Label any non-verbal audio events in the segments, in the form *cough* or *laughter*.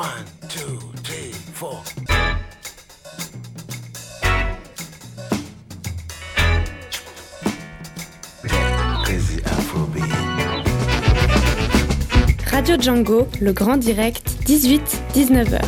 One, two, three, four. Crazy Afrobeat. Radio Django, le grand direct, 18-19h.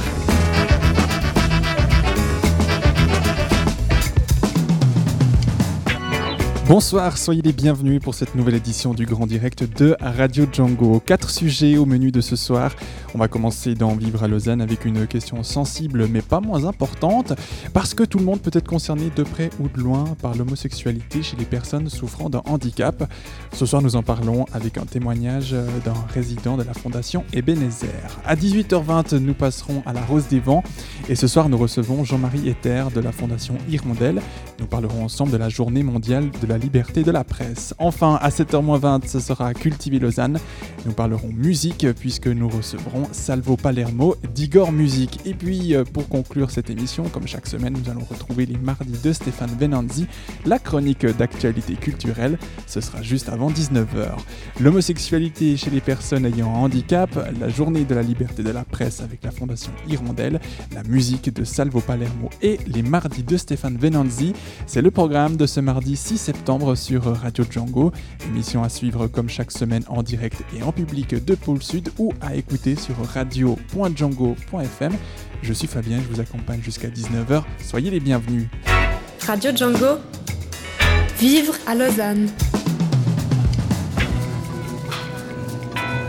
Bonsoir, soyez les bienvenus pour cette nouvelle édition du Grand Direct de Radio Django. Quatre sujets au menu de ce soir. On va commencer dans Vivre à Lausanne avec une question sensible mais pas moins importante parce que tout le monde peut être concerné de près ou de loin par l'homosexualité chez les personnes souffrant d'un handicap. Ce soir, nous en parlons avec un témoignage d'un résident de la Fondation Ebenezer. À 18h20, nous passerons à la Rose des Vents et ce soir, nous recevons Jean-Marie Ether de la Fondation Hirondelle. Nous parlerons ensemble de la journée mondiale de la liberté de la presse. Enfin, à 7h20, ce sera Cultiver Lausanne. Nous parlerons musique puisque nous recevrons Salvo Palermo d'Igor Musique. Et puis, euh, pour conclure cette émission, comme chaque semaine, nous allons retrouver les mardis de Stéphane Venanzi, la chronique d'actualité culturelle. Ce sera juste avant 19h. L'homosexualité chez les personnes ayant un handicap, la journée de la liberté de la presse avec la Fondation Hirondelle, la musique de Salvo Palermo et les mardis de Stéphane Venanzi. C'est le programme de ce mardi 6 septembre sur Radio Django. Émission à suivre comme chaque semaine en direct et en public de Pôle Sud ou à écouter sur radio.django.fm. Je suis Fabien, je vous accompagne jusqu'à 19h. Soyez les bienvenus. Radio Django, vivre à Lausanne.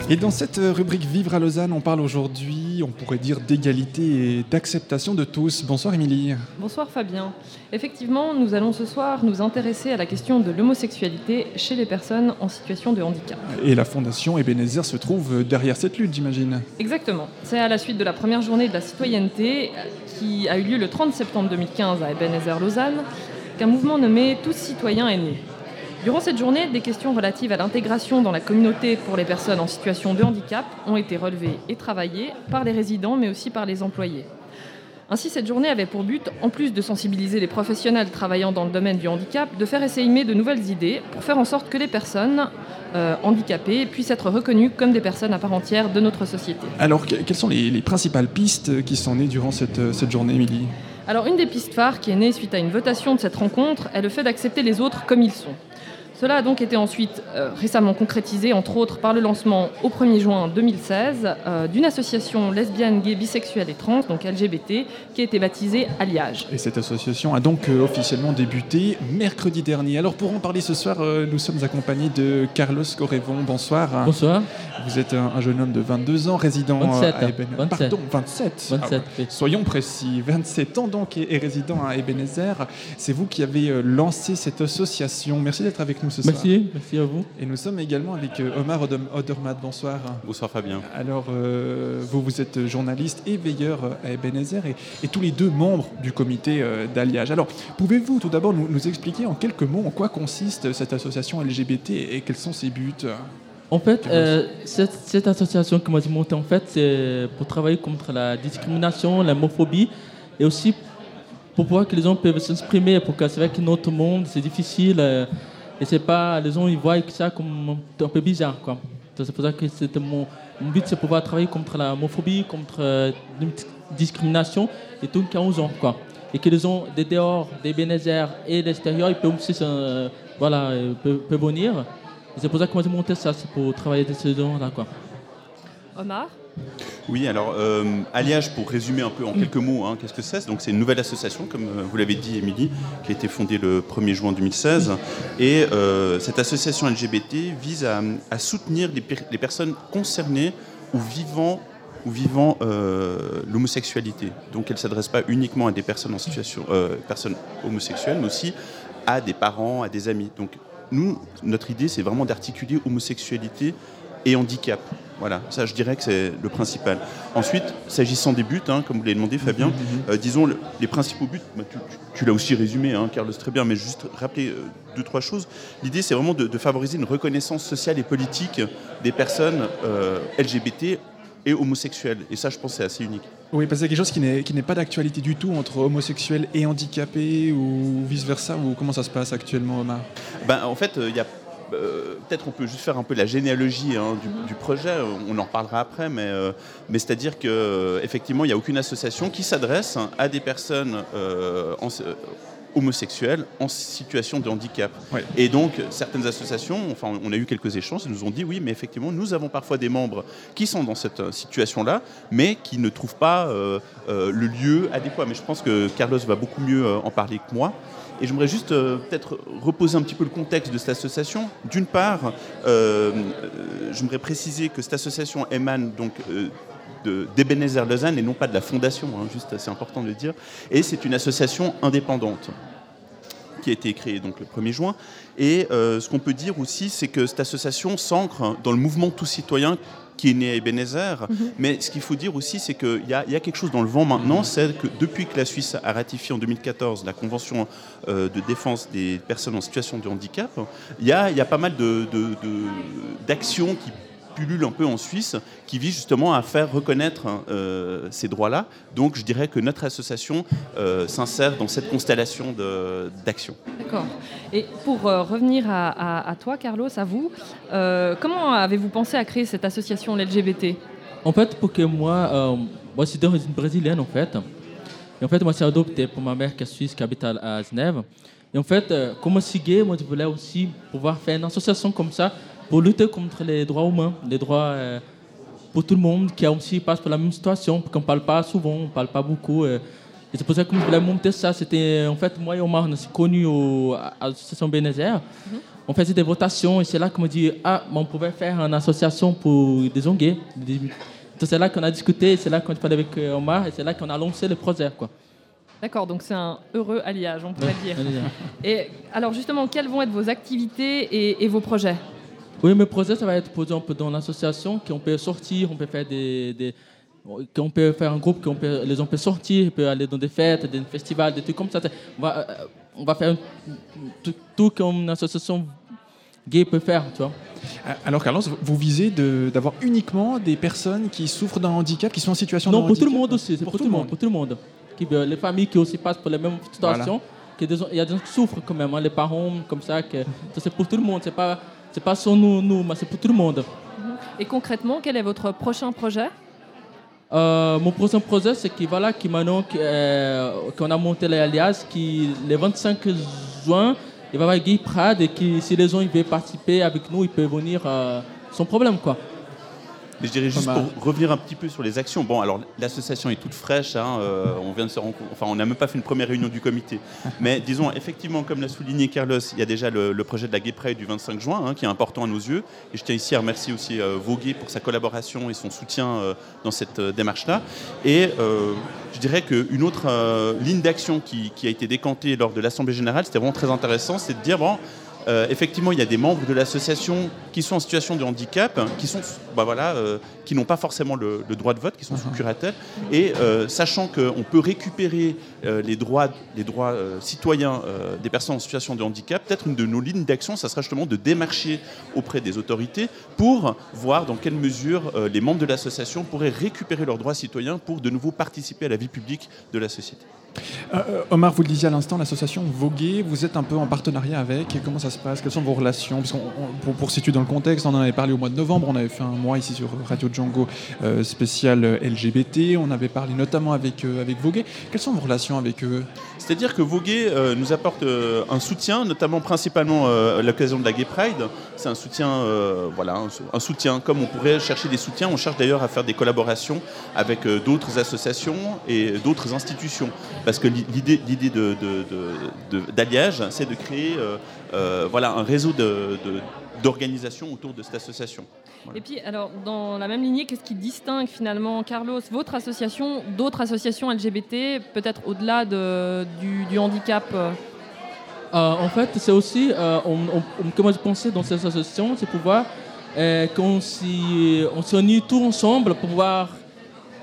Et dans cette rubrique Vivre à Lausanne, on parle aujourd'hui, on pourrait dire, d'égalité et d'acceptation de tous. Bonsoir Émilie. Bonsoir Fabien. Effectivement, nous allons ce soir nous intéresser à la question de l'homosexualité chez les personnes en situation de handicap. Et la Fondation Ebenezer se trouve derrière cette lutte, j'imagine. Exactement. C'est à la suite de la première journée de la citoyenneté qui a eu lieu le 30 septembre 2015 à Ebenezer Lausanne qu'un mouvement nommé Tous citoyens est né. Durant cette journée, des questions relatives à l'intégration dans la communauté pour les personnes en situation de handicap ont été relevées et travaillées par les résidents, mais aussi par les employés. Ainsi, cette journée avait pour but, en plus de sensibiliser les professionnels travaillant dans le domaine du handicap, de faire essayer de nouvelles idées pour faire en sorte que les personnes euh, handicapées puissent être reconnues comme des personnes à part entière de notre société. Alors, que- quelles sont les, les principales pistes qui sont nées durant cette, cette journée, Émilie? Alors, une des pistes phares qui est née suite à une votation de cette rencontre est le fait d'accepter les autres comme ils sont. Cela a donc été ensuite euh, récemment concrétisé, entre autres, par le lancement au 1er juin 2016 euh, d'une association lesbienne, gay, bisexuelle et trans, donc LGBT, qui a été baptisée Alliage. Et cette association a donc euh, officiellement débuté mercredi dernier. Alors pour en parler ce soir, euh, nous sommes accompagnés de Carlos Correvon. Bonsoir. Bonsoir. Vous êtes un, un jeune homme de 22 ans, résident 27, à Eben- 27. Pardon, 27. 27, Ah ouais. oui. Soyons précis, 27 ans donc et, et résident à Ebenezer. C'est vous qui avez euh, lancé cette association. Merci d'être avec nous ce soir. Merci, merci à vous. Et nous sommes également avec euh, Omar Odermatt. Bonsoir. Bonsoir Fabien. Alors, euh, vous, vous êtes journaliste et veilleur euh, à Ebenezer et, et tous les deux membres du comité euh, d'alliage. Alors, pouvez-vous tout d'abord nous, nous expliquer en quelques mots en quoi consiste cette association LGBT et quels sont ses buts? En fait, euh, cette, cette association que moi j'ai montée, en fait, c'est pour travailler contre la discrimination, l'homophobie et aussi pour pouvoir que les gens peuvent s'exprimer. Pour que c'est vrai que notre monde, c'est difficile euh, et c'est pas, les gens ils voient ça comme un peu bizarre, quoi. C'est pour ça que c'était mon, mon but, c'est pouvoir travailler contre la homophobie, contre euh, la discrimination et tout cas aux gens, quoi. Et que les gens des dehors, des Bénézères et de l'extérieur, ils peuvent aussi euh, voilà, euh, peuvent, venir. C'est pour ça que moi j'ai monté ça, c'est pour travailler de ces gens-là, quoi. Omar? Oui, alors euh, Alliage, pour résumer un peu en quelques mots, hein, qu'est-ce que c'est? Donc c'est une nouvelle association, comme euh, vous l'avez dit, Émilie, qui a été fondée le 1er juin 2016. Et euh, cette association LGBT vise à, soutenir les, per- les personnes concernées ou vivant ou vivant l'homosexualité. Donc elle ne s'adresse pas uniquement à des personnes en situation, personnes homosexuelles, mais aussi à des parents, à des amis. Donc nous, notre idée, c'est vraiment d'articuler homosexualité et handicap. Voilà, ça je dirais que c'est le principal. Ensuite, s'agissant des buts, hein, comme vous l'avez demandé Fabien, euh, disons le- les principaux buts, bah, tu, tu- tu l'as aussi résumé, hein, Carlos, très bien, mais juste rappeler euh, deux, trois choses. L'idée, c'est vraiment de, de favoriser une reconnaissance sociale et politique des personnes euh, LGBT et homosexuelles. Et ça, je pense, c'est assez unique. Oui, parce que c'est quelque chose qui n'est, qui n'est pas d'actualité du tout entre homosexuels et handicapés ou vice-versa, ou comment ça se passe actuellement, Omar? Ben, en fait, il y a euh, peut-être on peut juste faire un peu la généalogie hein, du, projet, on en reparlera après, mais, euh, mais c'est-à-dire qu'effectivement, il n'y a aucune association qui s'adresse à des personnes en, homosexuels en situation de handicap. Et donc, certaines associations, enfin, on a eu quelques échanges, nous ont dit oui, mais effectivement, nous avons parfois des membres qui sont dans cette situation-là, mais qui ne trouvent pas le lieu adéquat. Mais je pense que Carlos va beaucoup mieux en parler que moi. Et j'aimerais juste euh, peut-être reposer un petit peu le contexte de cette association. D'une part, euh, euh, j'aimerais préciser que cette association émane donc d'Ebenezer Lausanne et non pas de la fondation, hein, juste c'est important de le dire. Et c'est une association indépendante qui a été créée donc le 1er juin. Et ce qu'on peut dire aussi, c'est que cette association s'ancre dans le mouvement Tout Citoyen qui est né à Ebenezer. Mhm. Mais ce qu'il faut dire aussi, c'est qu'il y, a quelque chose dans le vent maintenant, mhm. c'est que depuis que la Suisse a ratifié en 2014 la Convention euh, de défense des personnes en situation de handicap, il y a, pas mal d'actions de, qui pullule un peu en Suisse, qui vise justement à faire reconnaître euh, ces droits-là. Donc je dirais que notre association euh, s'insère dans cette constellation d'actions. D'accord. Et pour euh, revenir à, toi, Carlos, à vous, comment avez-vous pensé à créer cette association LGBT En fait, pour que moi, moi c'est d'origine brésilienne en fait. Et en fait, moi, c'est adopté pour ma mère qui est suisse, qui habite à, Genève. Et en fait, comme gay, moi, je voulais aussi pouvoir faire une association comme ça pour lutter contre les droits humains, les droits euh, pour tout le monde qui aussi passe par la même situation, qu'on ne parle pas souvent, on ne parle pas beaucoup. Euh. et c'est pour ça que je voulais monter ça. C'était en fait, moi et Omar, on s'est connus à l'association Bénézer. Mhm. On faisait des votations et c'est là qu'on me dit Ah, on pouvait faire une association pour des onguets. C'est là qu'on a discuté, c'est là qu'on a parlé avec euh, Omar et c'est là qu'on a lancé le projet. Quoi. D'accord, donc c'est un heureux alliage, on pourrait *laughs* dire. Et alors justement, quelles vont être vos activités et vos projets? Oui, mes projets, ça va être, par exemple, dans l'association, qu'on peut sortir, on peut faire des, qu'on peut faire un groupe, qu'on peut, les gens peuvent sortir, ils peuvent aller dans des fêtes, des festivals, des trucs comme ça. On va, euh, on va faire tout, tout comme une association gay peut faire, tu vois. Alors Carlos, vous visez d'avoir uniquement des personnes qui souffrent d'un handicap, qui sont en situation de handicap Non, pour tout le monde aussi, c'est pour, tout le monde, pour tout le monde. Qui, les familles qui aussi passent pour les mêmes situations, il y a des gens qui souffrent quand même, hein, les parents comme ça, que c'est pour tout le monde, c'est pas c'est pas sur nous, nous mais c'est pour tout le monde. Mhm. Et concrètement, quel est votre prochain projet? Euh, mon prochain projet, c'est qu'il voilà, qui maintenant euh, qu'on a monté l'Alias, qui le 25 juin, il va y avoir Guy Prade et qui, si les gens ils veulent participer avec nous, ils peuvent venir euh, sans problème quoi je dirais juste pour revenir un petit peu sur les actions. Bon, alors l'association est toute fraîche. Hein, euh, on vient de se Enfin, on n'a même pas fait une première réunion du comité. Mais *laughs* disons, effectivement, comme l'a souligné Carlos, il y a déjà le, projet de la Gay Pride du 25 juin, hein, qui est important à nos yeux. Et je tiens ici à remercier aussi euh, Voguet pour sa collaboration et son soutien euh, dans cette démarche-là. Et je dirais qu'une autre ligne d'action qui, qui, a été décantée lors de l'Assemblée générale, c'était vraiment très intéressant, c'est de dire, bon, euh, effectivement, il y a des membres de l'association qui sont en situation de handicap, qui sont, bah voilà, euh, qui n'ont pas forcément le, droit de vote, qui sont sous curatelle. Et euh, sachant qu'on peut récupérer les droits, les droits citoyens des personnes en situation de handicap, peut-être une de nos lignes d'action, ça sera justement de démarcher auprès des autorités pour voir dans quelle mesure les membres de l'association pourraient récupérer leurs droits citoyens pour de nouveau participer à la vie publique de la société. Euh, euh, Omar, vous le disiez à l'instant, l'association Voguer, vous êtes un peu en partenariat avec. Comment ça se passe? Quelles sont vos relations? Pour, pour, situer dans le contexte, on en avait parlé au mois de novembre, on avait fait un mois ici sur Radio Django euh, spécial LGBT, on avait parlé notamment avec, avec Voguer. Quelles sont vos relations avec eux? C'est-à-dire que Voguer nous apporte un soutien, notamment principalement à l'occasion de la Gay Pride. C'est un soutien, voilà, un, soutien comme on pourrait chercher des soutiens. On cherche d'ailleurs à faire des collaborations avec d'autres associations et d'autres institutions parce que l'idée d'alliage, c'est de créer euh, euh, voilà, un réseau d'organisation autour de cette association. Et puis, alors, dans la même lignée, qu'est-ce qui distingue finalement, Carlos, votre association d'autres associations LGBT, peut-être au-delà du, handicap euh, En fait, c'est aussi, on, comment je pensais dans cette association, c'est pouvoir qu'on s'unit tous ensemble pour pouvoir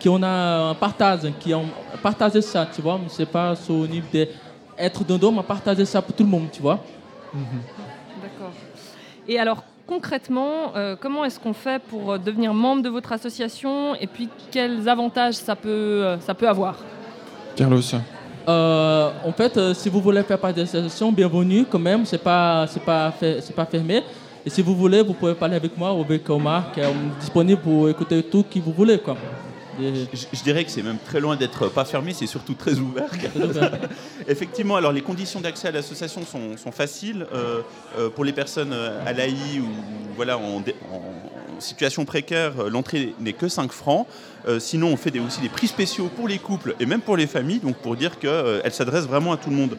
qu'on a un partage, qui ont partagé ça, tu vois, c'est pas au niveau d'être dedans, mais partager ça pour tout le monde, tu vois. D'accord. Et alors, concrètement, euh, comment est-ce qu'on fait pour euh, devenir membre de votre association et puis quels avantages ça peut, euh, ça peut avoir? Carlos En fait, si vous voulez faire partie de l'association, bienvenue quand même, c'est pas, c'est pas, c'est pas fermé. Et si vous voulez, vous pouvez parler avec moi ou avec Omar, qui est disponible pour écouter tout ce que vous voulez. Quoi. *laughs* Je, dirais que c'est même très loin d'être pas fermé, c'est surtout très ouvert. *laughs* Effectivement, alors les conditions d'accès à l'association sont, faciles euh, euh, pour les personnes euh, à l'AI ou voilà en, situation précaire. L'entrée n'est que 5 francs. sinon, on fait aussi des prix spéciaux pour les couples et même pour les familles, donc pour dire qu'elle s'adresse vraiment à tout le monde.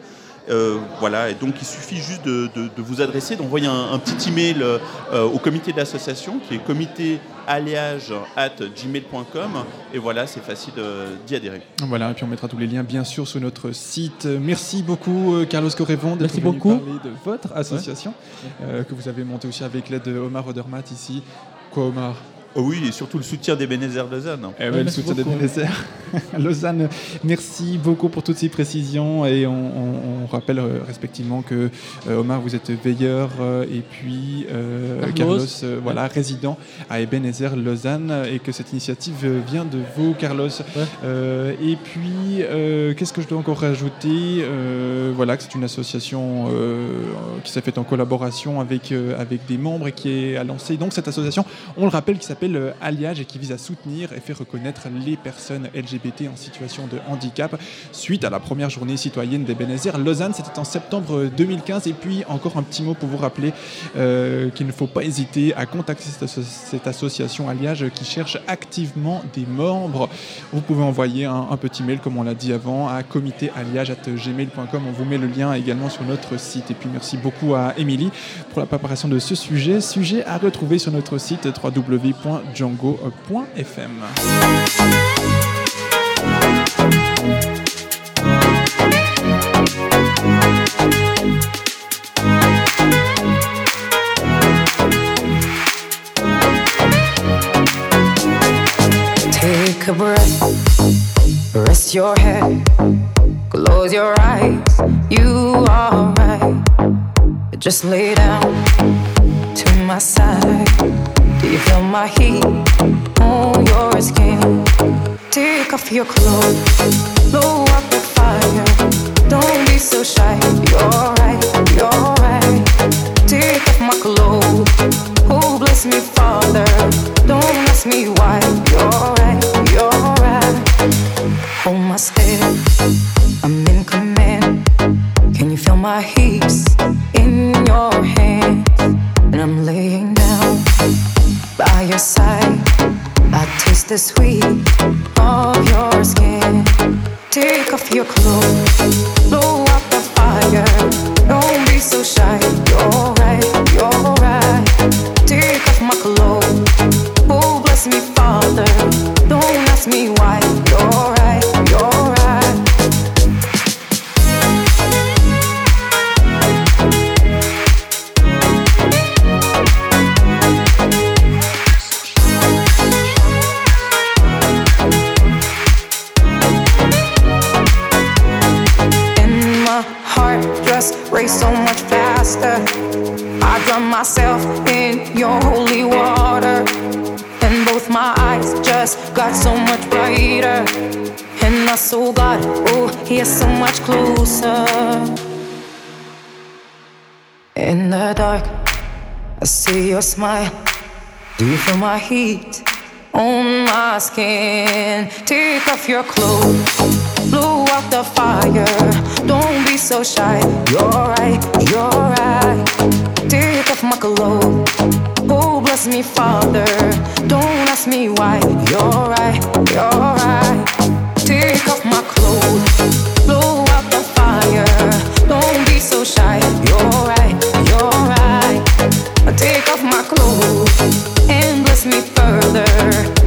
Euh, voilà, et donc il suffit juste de, vous adresser, d'envoyer un, petit email euh, au comité d'association qui est comité at gmail.com et voilà, c'est facile d'y adhérer. Voilà, et puis on mettra tous les liens bien sûr sur notre site. Merci beaucoup euh, Carlos Correvon d'être venu beaucoup. parler de votre association que vous avez montée aussi avec l'aide de Omar Odermatt ici. Quoi Omar? Oh oui, et surtout le soutien des Bénézères Lausanne. Eh le soutien des Bénézères *laughs* Lausanne. Merci beaucoup pour toutes ces précisions et on, rappelle euh, respectivement que euh, Omar, vous êtes veilleur euh, et puis Carlos, voilà, résident à Ebenezer Lausanne et que cette initiative vient de vous, Carlos. et puis, qu'est-ce que je dois encore rajouter? Voilà, que c'est une association qui s'est faite en collaboration avec, avec des membres et qui est à lancer donc cette association, on le rappelle, qui s'appelle Alliage et qui vise à soutenir et faire reconnaître les personnes LGBT en situation de handicap suite à la première journée citoyenne des Bénézères. Lausanne, c'était en septembre 2015. Et puis, encore un petit mot pour vous rappeler euh, qu'il ne faut pas hésiter à contacter cette, association Alliage qui cherche activement des membres. Vous pouvez envoyer un, petit mail, comme on l'a dit avant, à comitéalliage.gmail.com. On vous met le lien également sur notre site. Et puis, merci beaucoup à Émilie pour la préparation de ce sujet. Sujet à retrouver sur notre site www www.django.fm. Take a breath, rest your head, close your eyes. You are right. Just lay down to my side. Do you feel my heat on your skin? Take off your clothes, blow up the fire. Don't be so shy. You're got so much brighter. And I saw got oh, yeah so much closer. In the dark, I see your smile. Do you feel my heat on my skin? Take off your clothes blow out the fire. Don't be so shy. You're right, you're right. Take off my clothes. Oh, bless me, Father. Don't ask me why. You're right, you're right. Take off my clothes. Blow out the fire. Don't be so shy. You're right, you're right. Take off my clothes and bless me further.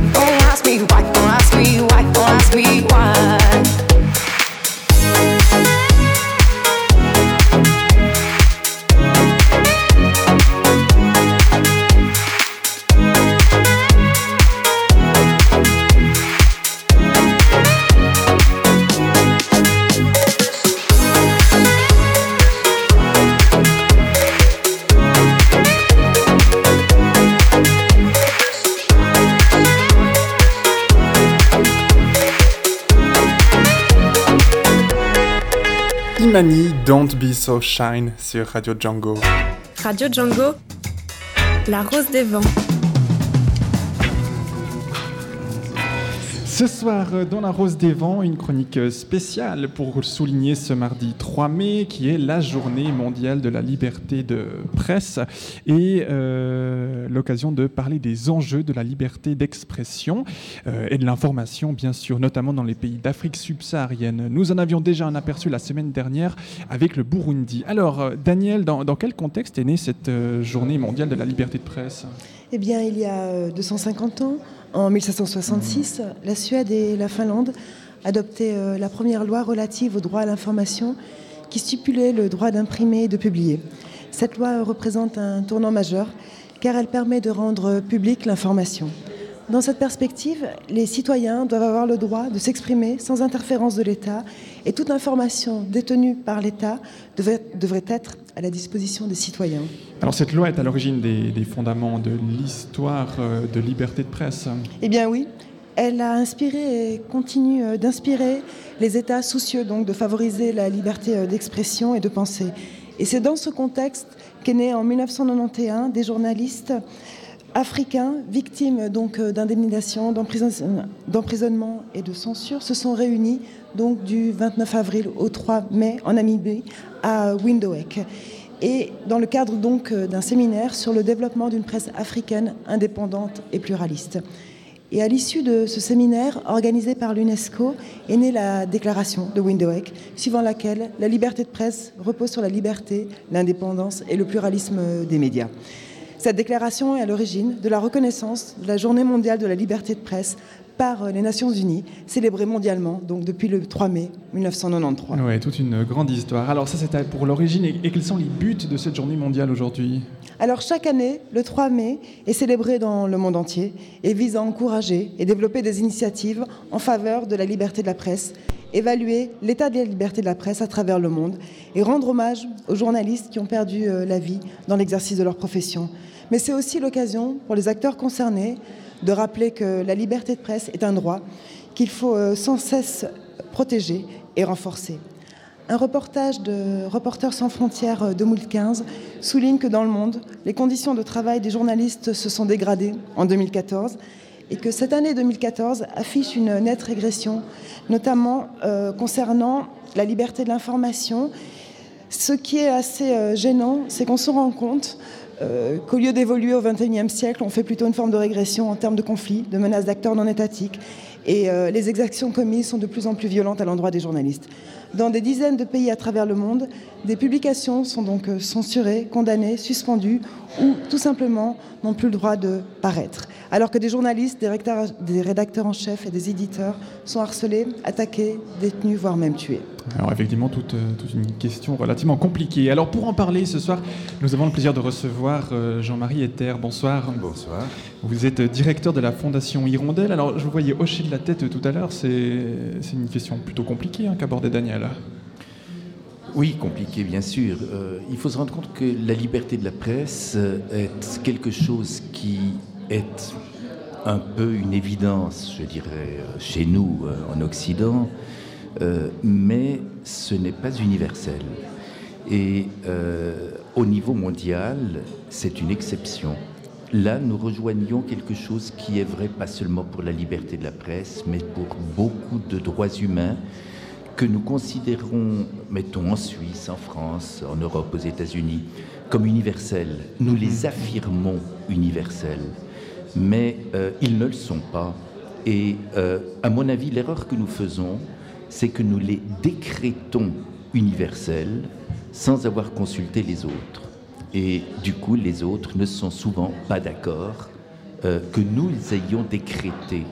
Don't Be So Shine sur Radio Django. Radio Django La Rose des Vents. Ce soir, euh, dans la Rose des Vents, une chronique spéciale pour souligner ce mardi 3 mai, qui est la journée mondiale de la liberté de presse, et euh, l'occasion de parler des enjeux de la liberté d'expression euh, et de l'information, bien sûr, notamment dans les pays d'Afrique subsaharienne. Nous en avions déjà un aperçu la semaine dernière avec le Burundi. Alors, Daniel, dans, dans quel contexte est née cette journée mondiale de la liberté de presse? Eh bien, il y a euh, 250 ans, en 1766, la Suède et la Finlande adoptaient euh, la première loi relative au droit à l'information qui stipulait le droit d'imprimer et de publier. Cette loi représente un tournant majeur car elle permet de rendre publique l'information. Dans cette perspective, les citoyens doivent avoir le droit de s'exprimer sans interférence de l'État et toute information détenue par l'État devrait être à la disposition des citoyens. Alors, cette loi est à l'origine des, des fondaments de l'histoire euh, de liberté de presse. Eh bien oui, elle a inspiré et continue euh, d'inspirer les États soucieux donc de favoriser la liberté euh, d'expression et de pensée. Et c'est dans ce contexte qu'est né en 1991 des journalistes africains victimes donc euh, d'indemnisation, d'emprisonnement et de censure se sont réunis donc du 29 avril au 3 mai en Namibie à Windhoek et dans le cadre donc euh, d'un séminaire sur le développement d'une presse africaine indépendante et pluraliste. Et à l'issue de ce séminaire organisé par l'UNESCO est née la déclaration de Windhoek, suivant laquelle la liberté de presse repose sur la liberté, l'indépendance et le pluralisme des médias. Cette déclaration est à l'origine de la reconnaissance de la Journée mondiale de la liberté de presse par les Nations Unies, célébrée mondialement donc depuis le 3 mai 1993. Oui, toute une grande histoire. Alors ça, c'était pour l'origine. Et, et quels sont les buts de cette journée mondiale aujourd'hui? Alors chaque année, le 3 mai est célébré dans le monde entier et vise à encourager et développer des initiatives en faveur de la liberté de la presse, évaluer l'état de la liberté de la presse à travers le monde et rendre hommage aux journalistes qui ont perdu euh, la vie dans l'exercice de leur profession. Mais c'est aussi l'occasion pour les acteurs concernés de rappeler que la liberté de presse est un droit qu'il faut euh, sans cesse protéger et renforcer. Un reportage de Reporters sans frontières euh, 2015 souligne que dans le monde, les conditions de travail des journalistes se sont dégradées en 2014 et que cette année 2014 affiche une nette régression, notamment euh, concernant la liberté de l'information. Ce qui est assez euh, gênant, c'est qu'on se rend compte euh, qu'au lieu d'évoluer au XXIe siècle, on fait plutôt une forme de régression en termes de conflits, de menaces d'acteurs non étatiques, et les exactions commises sont de plus en plus violentes à l'endroit des journalistes. Dans des dizaines de pays à travers le monde, des publications sont donc censurées, condamnées, suspendues ou tout simplement n'ont plus le droit de paraître. Alors que des journalistes, des rédacteurs, des rédacteurs en chef et des éditeurs sont harcelés, attaqués, détenus, voire même tués. Alors effectivement, toute, euh, toute une question relativement compliquée. Alors pour en parler ce soir, nous avons le plaisir de recevoir euh, Jean-Marie Ether. Bonsoir. Bonsoir. Vous êtes directeur de la Fondation Hirondelle. Alors je vous voyais hocher de la tête tout à l'heure. C'est c'est une question plutôt compliquée hein, qu'abordait Daniel. Oui, compliqué bien sûr. Euh, il faut se rendre compte que la liberté de la presse euh, est quelque chose qui est un peu une évidence, je dirais, euh, chez nous euh, en Occident, euh, mais ce n'est pas universel. Et euh, au niveau mondial, c'est une exception. Là, nous rejoignons quelque chose qui est vrai pas seulement pour la liberté de la presse, mais pour beaucoup de droits humains que nous considérons, mettons en Suisse, en France, en Europe, aux États-Unis, comme universels. Nous les affirmons universels, mais euh, ils ne le sont pas. Et euh, à mon avis, l'erreur que nous faisons, c'est que nous les décrétons universels sans avoir consulté les autres. Et du coup, les autres ne sont souvent pas d'accord euh, que nous ayons décrété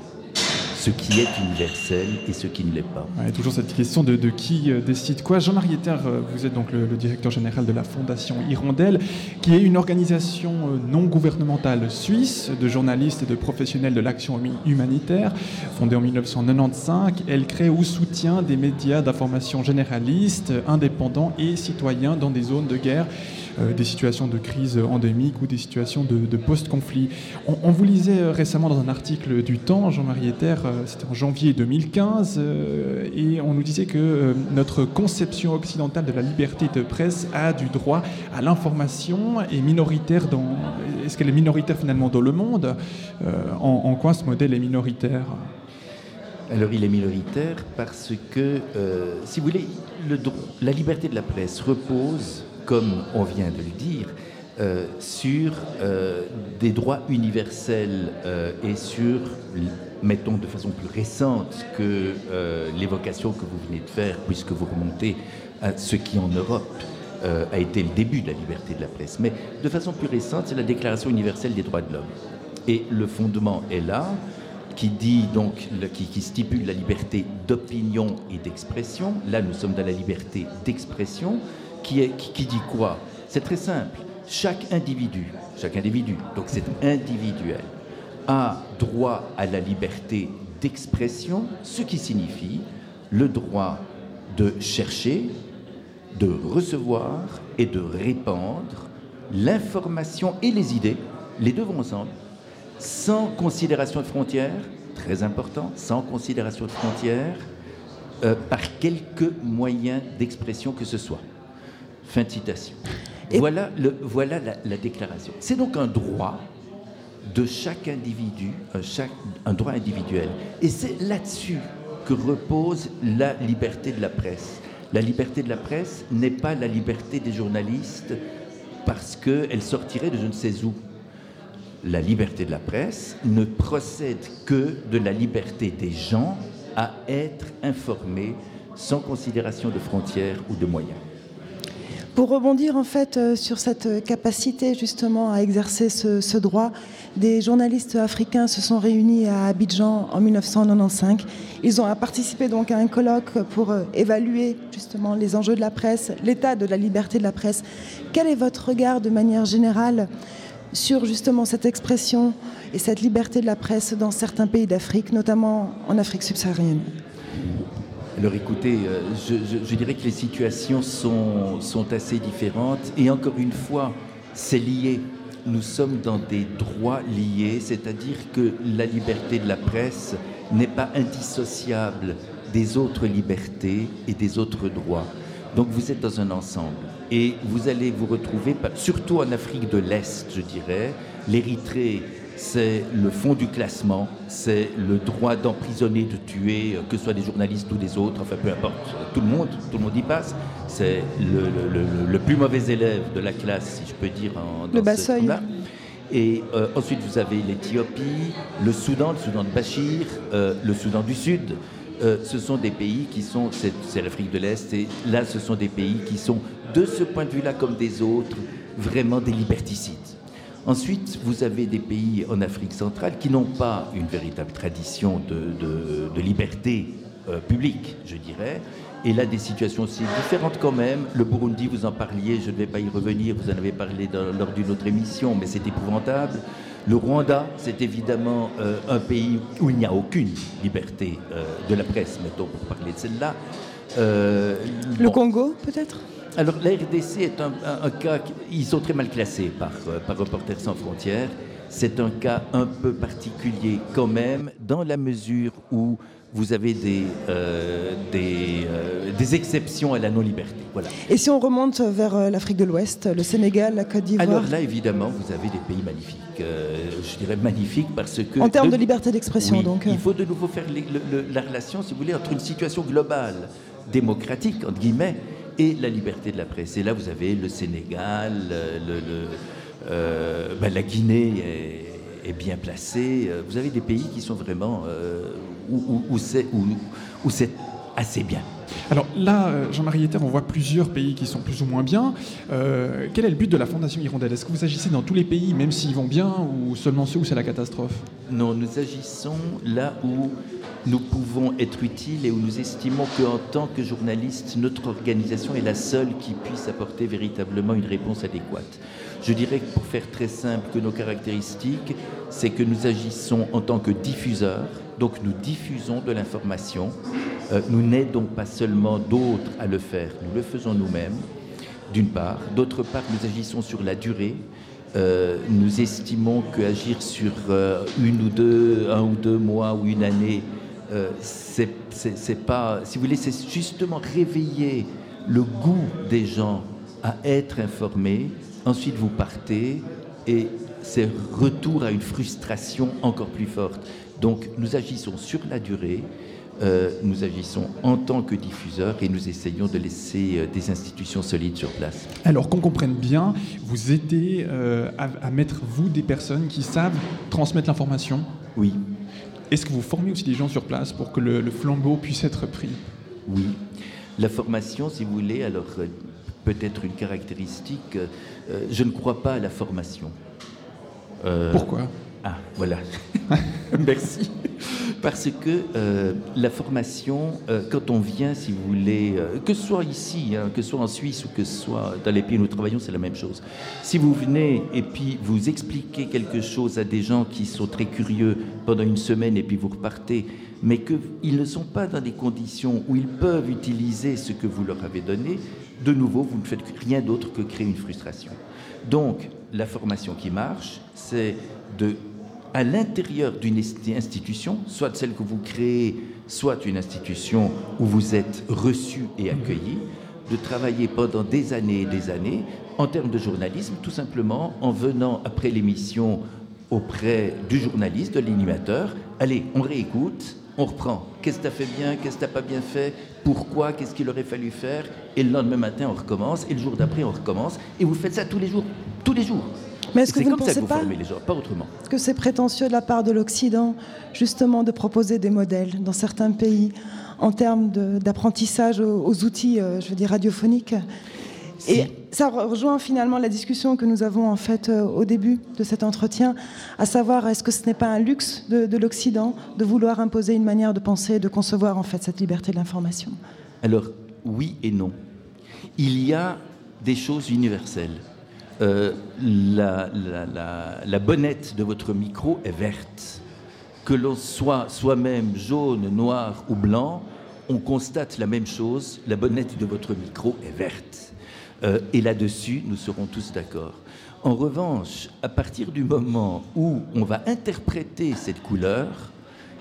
ce qui est universel et ce qui ne l'est pas. Ouais, toujours cette question de, qui euh, décide quoi. Jean-Marie Ether, euh, vous êtes donc le, le directeur général de la Fondation Hirondelle, qui est une organisation euh, non gouvernementale suisse de journalistes et de professionnels de l'action humanitaire. Fondée en 1995, elle crée ou soutient des médias d'information généralistes, indépendants et citoyens dans des zones de guerre des situations de crise endémique ou des situations de, post-conflit. On, vous lisait récemment dans un article du Temps, Jean-Marie Ether, c'était en janvier 2015, et on nous disait que notre conception occidentale de la liberté de presse a du droit à l'information et minoritaire dans. Est-ce qu'elle est minoritaire finalement dans le monde en quoi ce modèle est minoritaire? Alors il est minoritaire parce que, euh, si vous voulez, le, la liberté de la presse repose, comme on vient de le dire, euh, sur euh, des droits universels et sur, mettons de façon plus récente que l'évocation que vous venez de faire, puisque vous remontez à ce qui en Europe a été le début de la liberté de la presse. Mais de façon plus récente, c'est la Déclaration universelle des droits de l'homme. Et le fondement est là qui dit donc, qui, stipule la liberté d'opinion et d'expression. Là, nous sommes dans la liberté d'expression, qui, dit quoi? C'est très simple. Chaque individu, chaque individu, donc c'est individuel, a droit à la liberté d'expression, ce qui signifie le droit de chercher, de recevoir et de répandre l'information et les idées, les deux vont ensemble, sans considération de frontières, très important, sans considération de frontières, euh, par quelque moyen d'expression que ce soit. Fin de citation. voilà le, voilà la, déclaration. C'est donc un droit de chaque individu, un, chaque, un droit individuel. Et c'est là-dessus que repose la liberté de la presse. La liberté de la presse n'est pas la liberté des journalistes parce qu'elle sortirait de je ne sais où la liberté de la presse ne procède que de la liberté des gens à être informés sans considération de frontières ou de moyens. Pour rebondir en fait euh, sur cette capacité justement à exercer ce, droit, des journalistes africains se sont réunis à Abidjan en 1995. Ils ont participé donc à un colloque pour euh, évaluer justement les enjeux de la presse, l'état de la liberté de la presse. Quel est votre regard de manière générale sur justement cette expression et cette liberté de la presse dans certains pays d'Afrique, notamment en Afrique subsaharienne? Alors écoutez, euh, je, dirais que les situations sont, sont assez différentes et encore une fois, c'est lié. Nous sommes dans des droits liés, c'est-à-dire que la liberté de la presse n'est pas indissociable des autres libertés et des autres droits. Donc vous êtes dans un ensemble. Et vous allez vous retrouver, surtout en Afrique de l'Est, je dirais, l'Érythrée, c'est le fond du classement, c'est le droit d'emprisonner, de tuer, euh, que ce soit des journalistes ou des autres, enfin peu importe, tout le monde, tout le monde y passe. C'est le, plus mauvais élève de la classe, si je peux dire, en, dans le là Et euh, ensuite, vous avez l'Éthiopie, le Soudan, le Soudan de Bachir, euh, le Soudan du Sud. ce sont des pays qui sont, c'est l'Afrique de l'Est, et là, ce sont des pays qui sont de ce point de vue-là comme des autres, vraiment des liberticides. Ensuite, vous avez des pays en Afrique centrale qui n'ont pas une véritable tradition de, liberté euh, publique, je dirais. Et là, des situations aussi différentes quand même. Le Burundi, vous en parliez, je ne vais pas y revenir, vous en avez parlé lors d'une autre émission, mais c'est épouvantable. Le Rwanda, c'est évidemment euh, un pays où il n'y a aucune liberté euh, de la presse, mettons, pour parler de celle-là. le Congo, peut-être? Alors la RDC est un, cas, ils sont très mal classés par, euh, par Reporters sans frontières. C'est un cas un peu particulier quand même, dans la mesure où vous avez des, euh, des, euh, des, exceptions à la non-liberté. Voilà. Et si on remonte vers l'Afrique de l'Ouest, le Sénégal, la Côte d'Ivoire? Alors là, évidemment, vous avez des pays magnifiques. je dirais magnifiques parce que... En termes de, liberté d'expression, donc. Il faut de nouveau faire la relation, si vous voulez, entre une situation globale, démocratique, entre guillemets, et la liberté de la presse. Et là, vous avez le Sénégal, le, euh, ben, la Guinée est, bien placée. Vous avez des pays qui sont vraiment euh, où, où c'est assez bien. Alors là, euh, Jean-Marie Ether, on voit plusieurs pays qui sont plus ou moins bien. quel est le but de la Fondation Hirondelle? Est-ce que vous agissez dans tous les pays, même s'ils vont bien, ou seulement ceux où c'est la catastrophe? Non, nous agissons là où nous pouvons être utiles et où nous estimons qu'en tant que journaliste, notre organisation est la seule qui puisse apporter véritablement une réponse adéquate. Je dirais que pour faire très simple que nos caractéristiques, c'est que nous agissons en tant que diffuseurs, donc nous diffusons de l'information, euh, nous n'aidons pas seulement d'autres à le faire, nous le faisons nous-mêmes. d'une part. D'autre part, nous agissons sur la durée. Euh, nous estimons qu'agir sur euh, une ou deux, un ou deux mois ou une année, euh, c'est pas, si vous voulez, c'est justement réveiller le goût des gens à être informés. Ensuite, vous partez et c'est retour à une frustration encore plus forte. Donc, nous agissons sur la durée. Euh, nous agissons en tant que diffuseurs et nous essayons de laisser euh, des institutions solides sur place. Alors qu'on comprenne bien, vous aidez euh, à, mettre, vous, des personnes qui savent transmettre l'information? Oui. Est-ce que vous formez aussi des gens sur place pour que le, flambeau puisse être pris? Oui. La formation, si vous voulez, alors peut-être une caractéristique, je ne crois pas à la formation. Pourquoi? Ah, voilà. *laughs* Merci. Parce que euh, la formation, euh, quand on vient, si vous voulez, euh, que ce soit ici, hein, que ce soit en Suisse ou que ce soit dans les pays où nous travaillons, c'est la même chose. Si vous venez et puis vous expliquez quelque chose à des gens qui sont très curieux pendant une semaine et puis vous repartez, mais qu'ils ne sont pas dans des conditions où ils peuvent utiliser ce que vous leur avez donné, de nouveau, vous ne faites rien d'autre que créer une frustration. Donc, la formation qui marche, c'est de à l'intérieur d'une institution, soit celle que vous créez, soit une institution où vous êtes reçu et accueilli, de travailler pendant des années et des années en termes de journalisme, tout simplement en venant après l'émission auprès du journaliste, de l'animateur, allez, on réécoute, on reprend. Qu'est-ce que tu as fait bien, qu'est-ce que tu n'as pas bien fait, pourquoi, qu'est-ce qu'il aurait fallu faire, et le lendemain matin on recommence, et le jour d'après on recommence, et vous faites ça tous les jours, tous les jours. Mais est-ce que vous ne pensez pas, pas autrement. que c'est prétentieux de la part de l'Occident, justement, de proposer des modèles dans certains pays en termes d'apprentissage aux, outils, euh, je veux dire, radiophoniques? Et ça rejoint finalement la discussion que nous avons en fait euh, au début de cet entretien, à savoir est-ce que ce n'est pas un luxe de, de l'Occident de vouloir imposer une manière de penser, de concevoir en fait cette liberté de l'information? Alors oui et non. Il y a des choses universelles. Euh, la, bonnette de votre micro est verte. Que l'on soit soi-même jaune, noir ou blanc, on constate la même chose, la bonnette de votre micro est verte. Euh, et là-dessus, nous serons tous d'accord. En revanche, à partir du moment où on va interpréter cette couleur,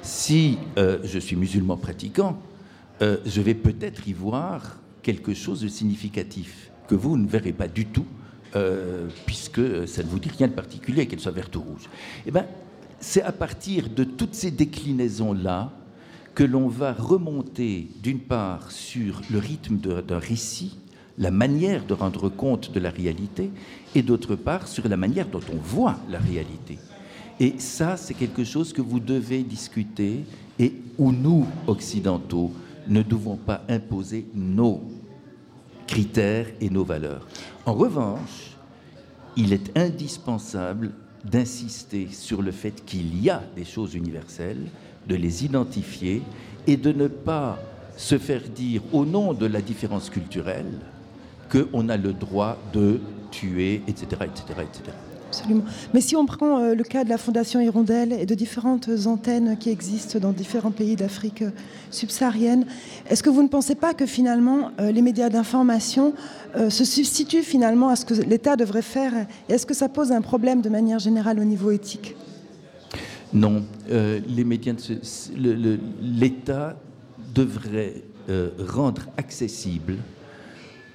si euh, je suis musulman pratiquant, je vais peut-être y voir quelque chose de significatif que vous ne verrez pas du tout euh, puisque ça ne vous dit rien de particulier, qu'elle soit verte ou rouge. Eh ben, c'est à partir de toutes ces déclinaisons-là que l'on va remonter, d'une part, sur le rythme d'un récit, la manière de rendre compte de la réalité, et d'autre part, sur la manière dont on voit la réalité. Et ça, c'est quelque chose que vous devez discuter et où nous, occidentaux, ne devons pas imposer nos critères et nos valeurs. En revanche, il est indispensable d'insister sur le fait qu'il y a des choses universelles, de les identifier et de ne pas se faire dire au nom de la différence culturelle qu'on a le droit de tuer, etc. etc., etc. Absolument. Mais si on prend euh, le cas de la Fondation Hirondelle et de différentes antennes qui existent dans différents pays d'Afrique euh, subsaharienne, est-ce que vous ne pensez pas que finalement euh, les médias d'information se substituent finalement à ce que l'État devrait faire? Est-ce que ça pose un problème de manière générale au niveau éthique? Non. les médias, l'État devrait rendre accessible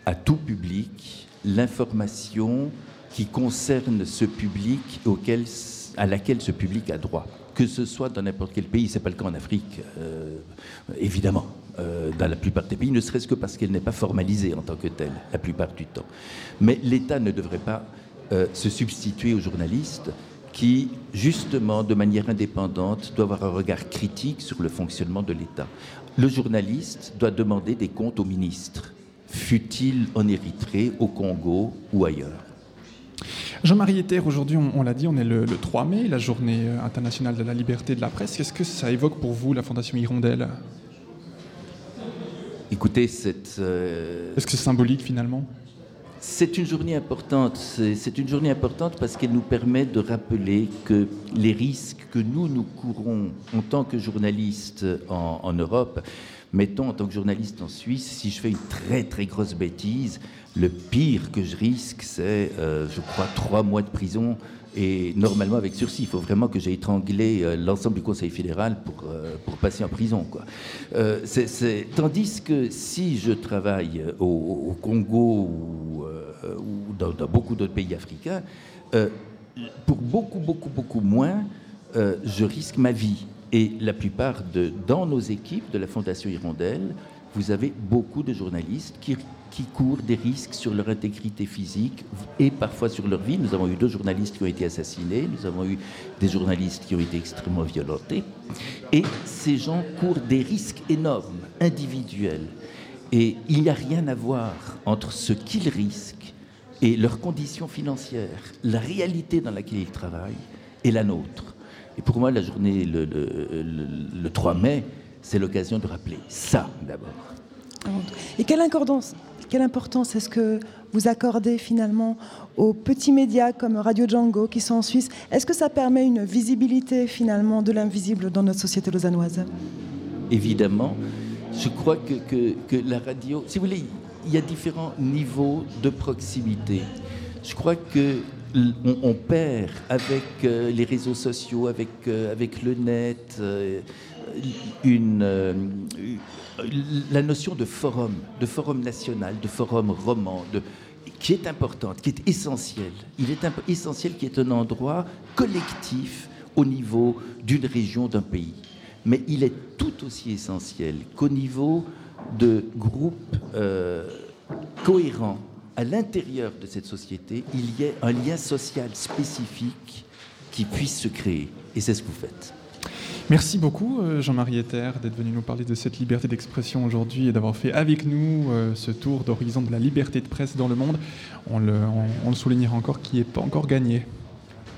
à tout public l'information qui concerne ce public auquel, à laquelle ce public a droit. Que ce soit dans n'importe quel pays, ce n'est pas le cas en Afrique, euh, évidemment, euh, dans la plupart des pays, ne serait-ce que parce qu'elle n'est pas formalisée en tant que telle, la plupart du temps. Mais l'État ne devrait pas euh, se substituer aux journalistes qui, justement, de manière indépendante, doivent avoir un regard critique sur le fonctionnement de l'État. Le journaliste doit demander des comptes au ministre, fût-il en Érythrée, au Congo ou ailleurs. Jean-Marie Ether, aujourd'hui, on, l'a dit, on est le, 3 mai, la journée euh, internationale de la liberté de la presse. Qu'est-ce que ça évoque pour vous, la Fondation Hirondelle? Écoutez, cette... Euh, Est-ce que c'est symbolique finalement? C'est une journée importante. C'est une journée importante parce qu'elle nous permet de rappeler que les risques que nous, nous courons en tant que journalistes en, Europe, mettons en tant que journaliste en Suisse, si je fais une très très grosse bêtise, le pire que je risque, c'est, euh, je crois, trois mois de prison et normalement avec sursis. Il faut vraiment que j'ai étranglé euh, l'ensemble du Conseil fédéral pour, euh, pour passer en prison. Tandis que si je travaille au, Congo ou, ou dans, beaucoup d'autres pays africains, pour beaucoup, beaucoup, beaucoup moins, je risque ma vie. Et la plupart de, dans nos équipes de la Fondation Hirondelle, vous avez beaucoup de journalistes qui courent des risques sur leur intégrité physique et parfois sur leur vie. Nous avons eu deux journalistes qui ont été assassinés, nous avons eu des journalistes qui ont été extrêmement violentés. Et ces gens courent des risques énormes, individuels. Et il n'y a rien à voir entre ce qu'ils risquent et leurs conditions financières, la réalité dans laquelle ils travaillent et la nôtre. Et pour moi, la journée, le, le 3 mai, c'est l'occasion de rappeler ça d'abord. Et quelle accordance quelle importance est-ce que vous accordez finalement aux petits médias comme Radio Django qui sont en Suisse? Est-ce que ça permet une visibilité finalement de l'invisible dans notre société lausannoise? Évidemment. Je crois que, que, la radio, si vous voulez, il y a différents niveaux de proximité. Je crois que on, perd avec euh, les réseaux sociaux, avec, euh, le net, euh, une, la notion de forum, de forum national, de forum roman, qui est importante, qui est essentielle. Il est essentiel qui est un endroit collectif au niveau d'une région, d'un pays. Mais il est tout aussi essentiel qu'au niveau de groupes cohérents à l'intérieur de cette société, il y ait un lien social spécifique qui puisse se créer. Et c'est ce que vous faites. Merci beaucoup euh, Jean-Marie Ether d'être venu nous parler de cette liberté d'expression aujourd'hui et d'avoir fait avec nous euh, ce tour d'horizon de la liberté de presse dans le monde. On le, on le soulignera encore qui n'est pas encore gagné.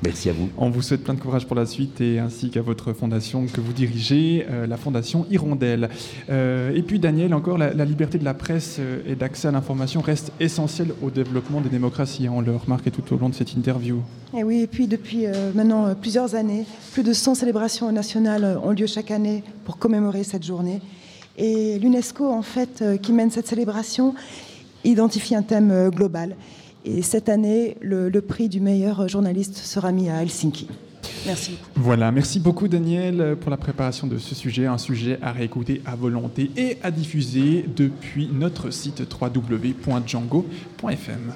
Merci à vous. On vous souhaite plein de courage pour la suite et ainsi qu'à votre fondation que vous dirigez, euh, la fondation Hirondelle. Euh, et puis Daniel, encore, la, liberté de la presse euh, et d'accès à l'information reste essentielle au développement des démocraties. On le remarque tout au long de cette interview. Et oui, et puis depuis maintenant plusieurs années, plus de 100 célébrations nationales ont lieu chaque année pour commémorer cette journée. Et l'UNESCO, en fait, qui mène cette célébration, identifie un thème global. Et cette année, le, prix du meilleur journaliste sera mis à Helsinki. Merci. Voilà, merci beaucoup Daniel pour la préparation de ce sujet, un sujet à réécouter à volonté et à diffuser depuis notre site www.django.fm.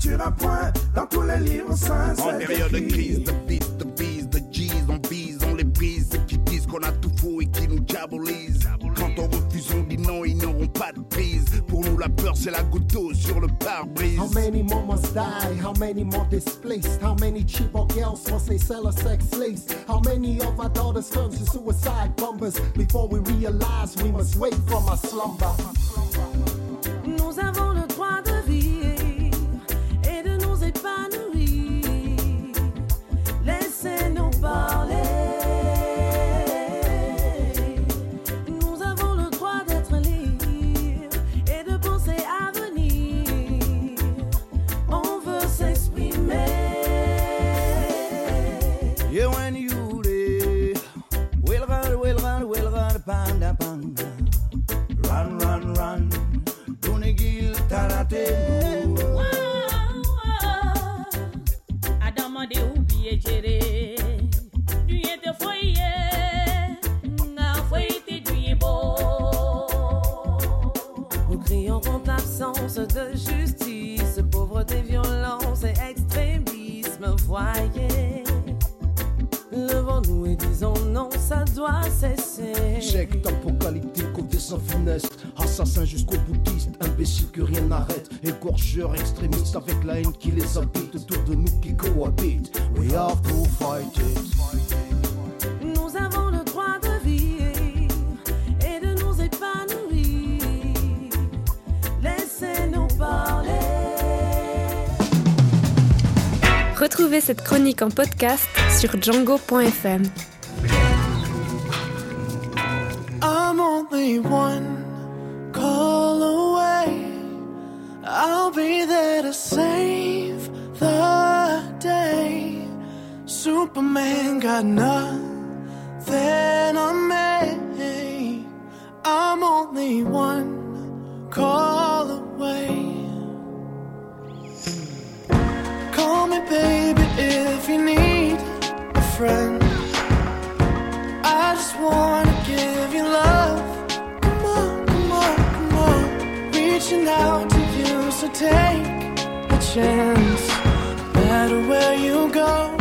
tueras point dans tous les livres saints. En période de crise, de beat, de bise, de G's, on bise, on les brise. Ceux qui disent qu'on a tout faux et qui nous diabolisent. Quand on refuse, on dit non, ils n'auront pas de prise. Pour nous, la peur, c'est la goutte d'eau sur le pare-brise. How many more must die? How many more displaced? How many cheap girls must they sell a sex slaves? How many of our daughters turn to suicide bombers? Before we realize we must wake from our slumber. Podcast sur django.fm. so take a chance. No matter where you go,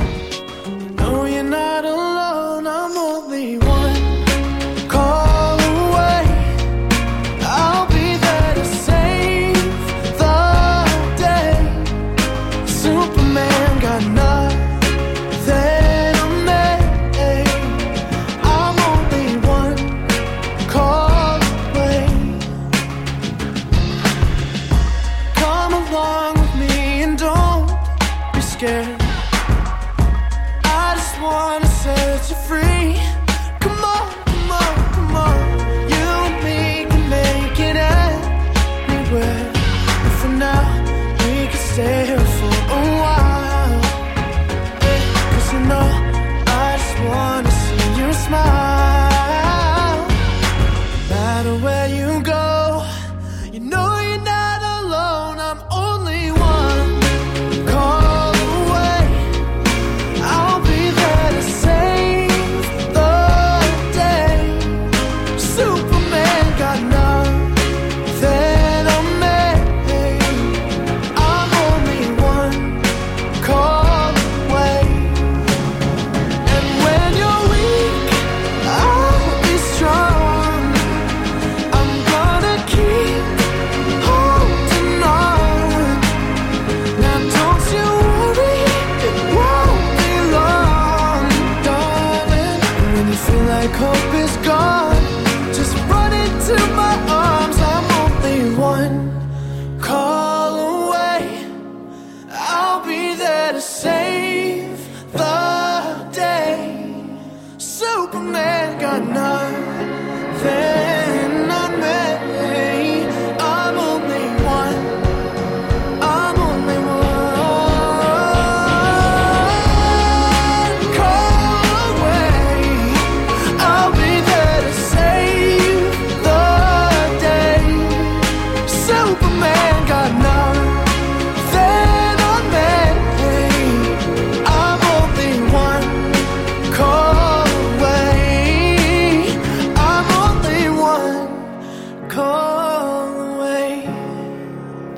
to save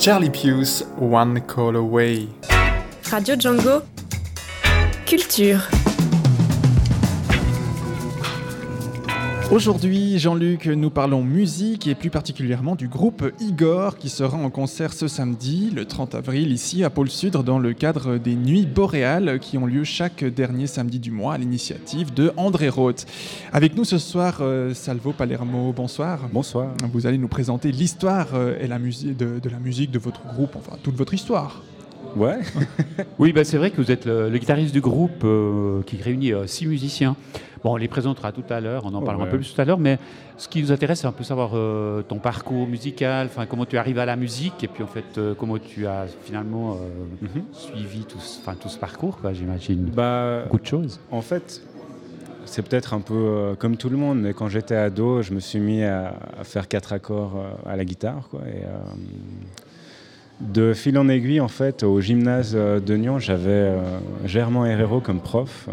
Charlie Puce, One Call Away. Radio Django. Culture. Aujourd'hui, Jean-Luc, nous parlons musique et plus particulièrement du groupe Igor qui sera en concert ce samedi, le 30 avril, ici à Pôle Sud, dans le cadre des Nuits Boréales qui ont lieu chaque dernier samedi du mois à l'initiative de André Roth. Avec nous ce soir, euh, Salvo Palermo, bonsoir. Bonsoir. Vous allez nous présenter l'histoire euh, et la musique de, de la musique de votre groupe, enfin toute votre histoire. Ouais. *laughs* oui, bah, c'est vrai que vous êtes le, le guitariste du groupe euh, qui réunit euh, six musiciens. Bon, on les présentera tout à l'heure, on en Oh, parlera ouais. un peu plus tout à l'heure, mais ce qui nous intéresse, c'est un peu savoir euh, ton parcours musical, enfin comment tu arrives à la musique, et puis en fait euh, comment tu as finalement euh, suivi tout, ce- tout ce parcours, quoi, j'imagine. Bah, Beaucoup de choses. En fait, c'est peut-être un peu comme tout le monde, mais quand j'étais ado, je me suis mis à, à faire quatre accords à la guitare. Quoi, et, de fil en aiguille, en fait, au gymnase de Nyon, j'avais Germain Herrero comme prof.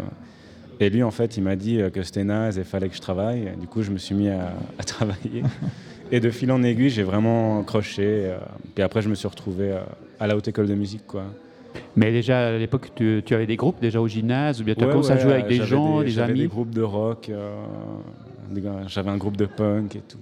Et lui, en fait, il m'a dit euh, que c'était naze et fallait que je travaille. Du coup, je me suis mis à, à travailler. *laughs* Et de fil en aiguille, j'ai vraiment croché. euh, puis après, je me suis retrouvé euh, à la haute école de musique. Quoi. Mais déjà à l'époque, tu, tu avais des groupes déjà au gymnase ou bien tu as Ouais, commencé à jouer avec des j'avais gens, des, j'avais amis des groupes de rock, euh, j'avais un groupe de punk et tout.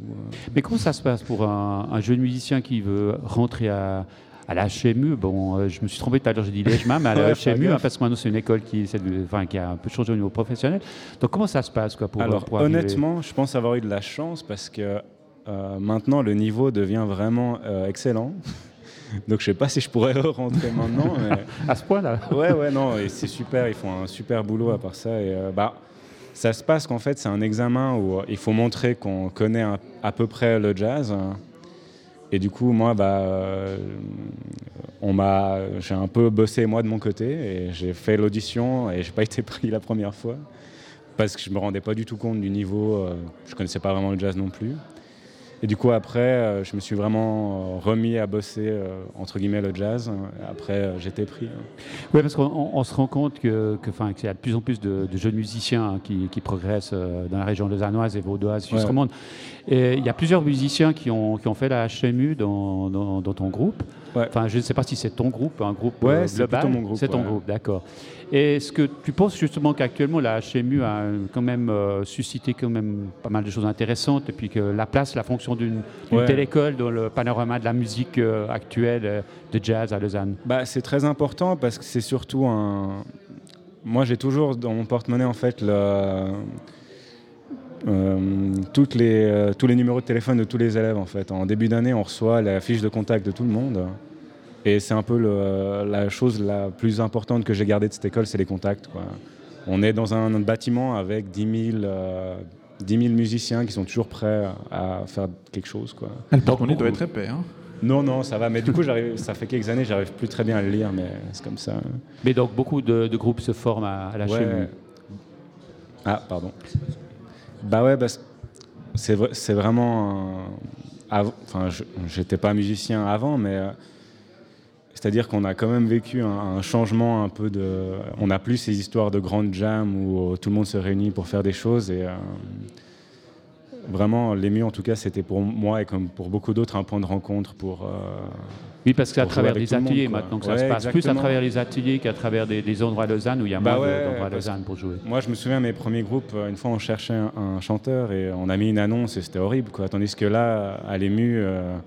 Mais comment ça se passe pour un, un jeune musicien qui veut rentrer à, à la HMU Bon, euh, je me suis trompé tout à l'heure, j'ai dit l'EJMA, mais à la *laughs* HMU, hein, parce que maintenant c'est une école qui, enfin, qui a un peu changé au niveau professionnel. Donc comment ça se passe quoi, pour, Alors pour honnêtement, je pense avoir eu de la chance parce que euh, maintenant le niveau devient vraiment euh, excellent. *laughs* Donc je sais pas si je pourrais *laughs* rentrer maintenant. Mais... À ce point-là Ouais, ouais, non, et c'est super, ils font un super boulot à part ça. Et, bah, ça se passe qu'en fait c'est un examen où il faut montrer qu'on connaît un- à peu près le jazz. Et du coup, moi, bah, euh, j'ai un peu bossé moi de mon côté et j'ai fait l'audition et j'ai pas *laughs* été pris la première fois parce que je me rendais pas du tout compte du niveau. euh, je connaissais pas vraiment le jazz non plus. Et du coup, après, euh, je me suis vraiment euh, remis à bosser euh, entre guillemets le jazz. Après, j'étais pris. Oui, parce qu'on on- on se rend compte que, que, enfin, qu'il y a de plus en plus de, de jeunes musiciens hein, qui, qui progressent dans la région lausannoise et vaudoise, Ouais. romande. Et il y a plusieurs musiciens qui ont, qui ont fait la HMU dans, dans, dans ton groupe. Enfin, je ne sais pas si c'est ton groupe, un groupe Ouais, euh, c'est global. plutôt mon groupe, C'est ton ouais. groupe, d'accord. Et est-ce que tu penses justement qu'actuellement la HMU a euh, quand même euh, suscité quand même pas mal de choses intéressantes et puis que la place, la fonction d'une telle école dans le panorama de la musique euh, actuelle de jazz à Lausanne? Bah, c'est très important parce que c'est surtout un. Moi, j'ai toujours dans mon porte-monnaie en fait le. euh, toutes les, euh, tous les numéros de téléphone de tous les élèves en fait. En début d'année, on reçoit la fiche de contact de tout le monde. Et c'est un peu le- la chose la plus importante que j'ai gardée de cette école, c'est les contacts. quoi. On est dans un, bâtiment avec 10 000, euh, 10 000 musiciens qui sont toujours prêts à faire quelque chose. Quoi. Le porte-monnaie doit être épais. Hein. Non, non, ça va. Mais du coup, ça fait quelques années, j'arrive plus très bien à le lire, mais c'est comme ça. Mais donc beaucoup de, de groupes se forment à, à la Ouais. HMU. Ah, pardon. Bah ouais, parce- c'est vrai- c'est vraiment. Enfin, je- j'étais pas musicien avant, mais euh, c'est-à-dire qu'on a quand même vécu un, un changement un peu de. On n'a plus ces histoires de grandes jams où euh, tout le monde se réunit pour faire des choses et. euh, Vraiment, l'EMU, en tout cas, c'était pour moi et comme pour beaucoup d'autres un point de rencontre pour. euh, Oui, parce qu'à travers avec des tout le monde, ateliers maintenant que ça Ouais, se passe, plus à travers les ateliers qu'à travers des, des endroits à Lausanne où il y a Bah moins ouais, d'endroits à Lausanne pour jouer. Moi, je me souviens, mes premiers groupes, une fois, on cherchait un, un chanteur et on a mis une annonce et c'était horrible. Quoi. Tandis que là, à l'EMU, euh,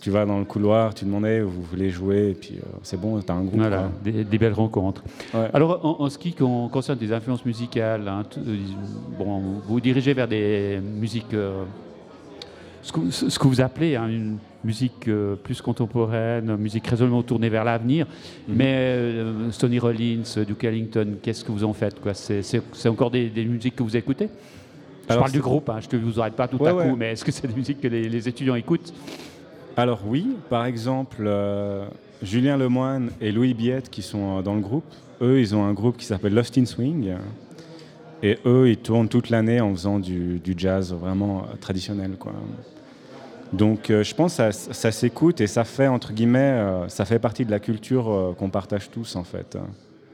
tu vas dans le couloir, tu demandais où vous voulez jouer et puis euh, c'est bon, tu as un groupe. Voilà, des, des belles rencontres. Ouais. Alors, en, en ce qui con- concerne des influences musicales, hein, euh, bon, vous vous dirigez vers des musiques, euh, ce, que, ce que vous appelez hein, une musique euh, plus contemporaine, musique résolument tournée vers l'avenir. Mhm. Mais Stony Rollins, Duke Ellington, qu'est-ce que vous en faites C'est encore des, des musiques que vous écoutez? Je Alors, parle du groupe, hein, je ne vous arrête pas tout Ouais, à coup, mais est-ce que c'est des musiques que les, les étudiants écoutent? Alors oui, par exemple, euh, Julien Lemoine et Louis Biette qui sont euh, dans le groupe, eux, ils ont un groupe qui s'appelle Lost in Swing. Et eux, ils tournent toute l'année en faisant du, jazz vraiment euh, traditionnel. Quoi. Donc euh, je pense que ça, ça s'écoute et ça fait, entre guillemets, euh, ça fait partie de la culture euh, qu'on partage tous en fait.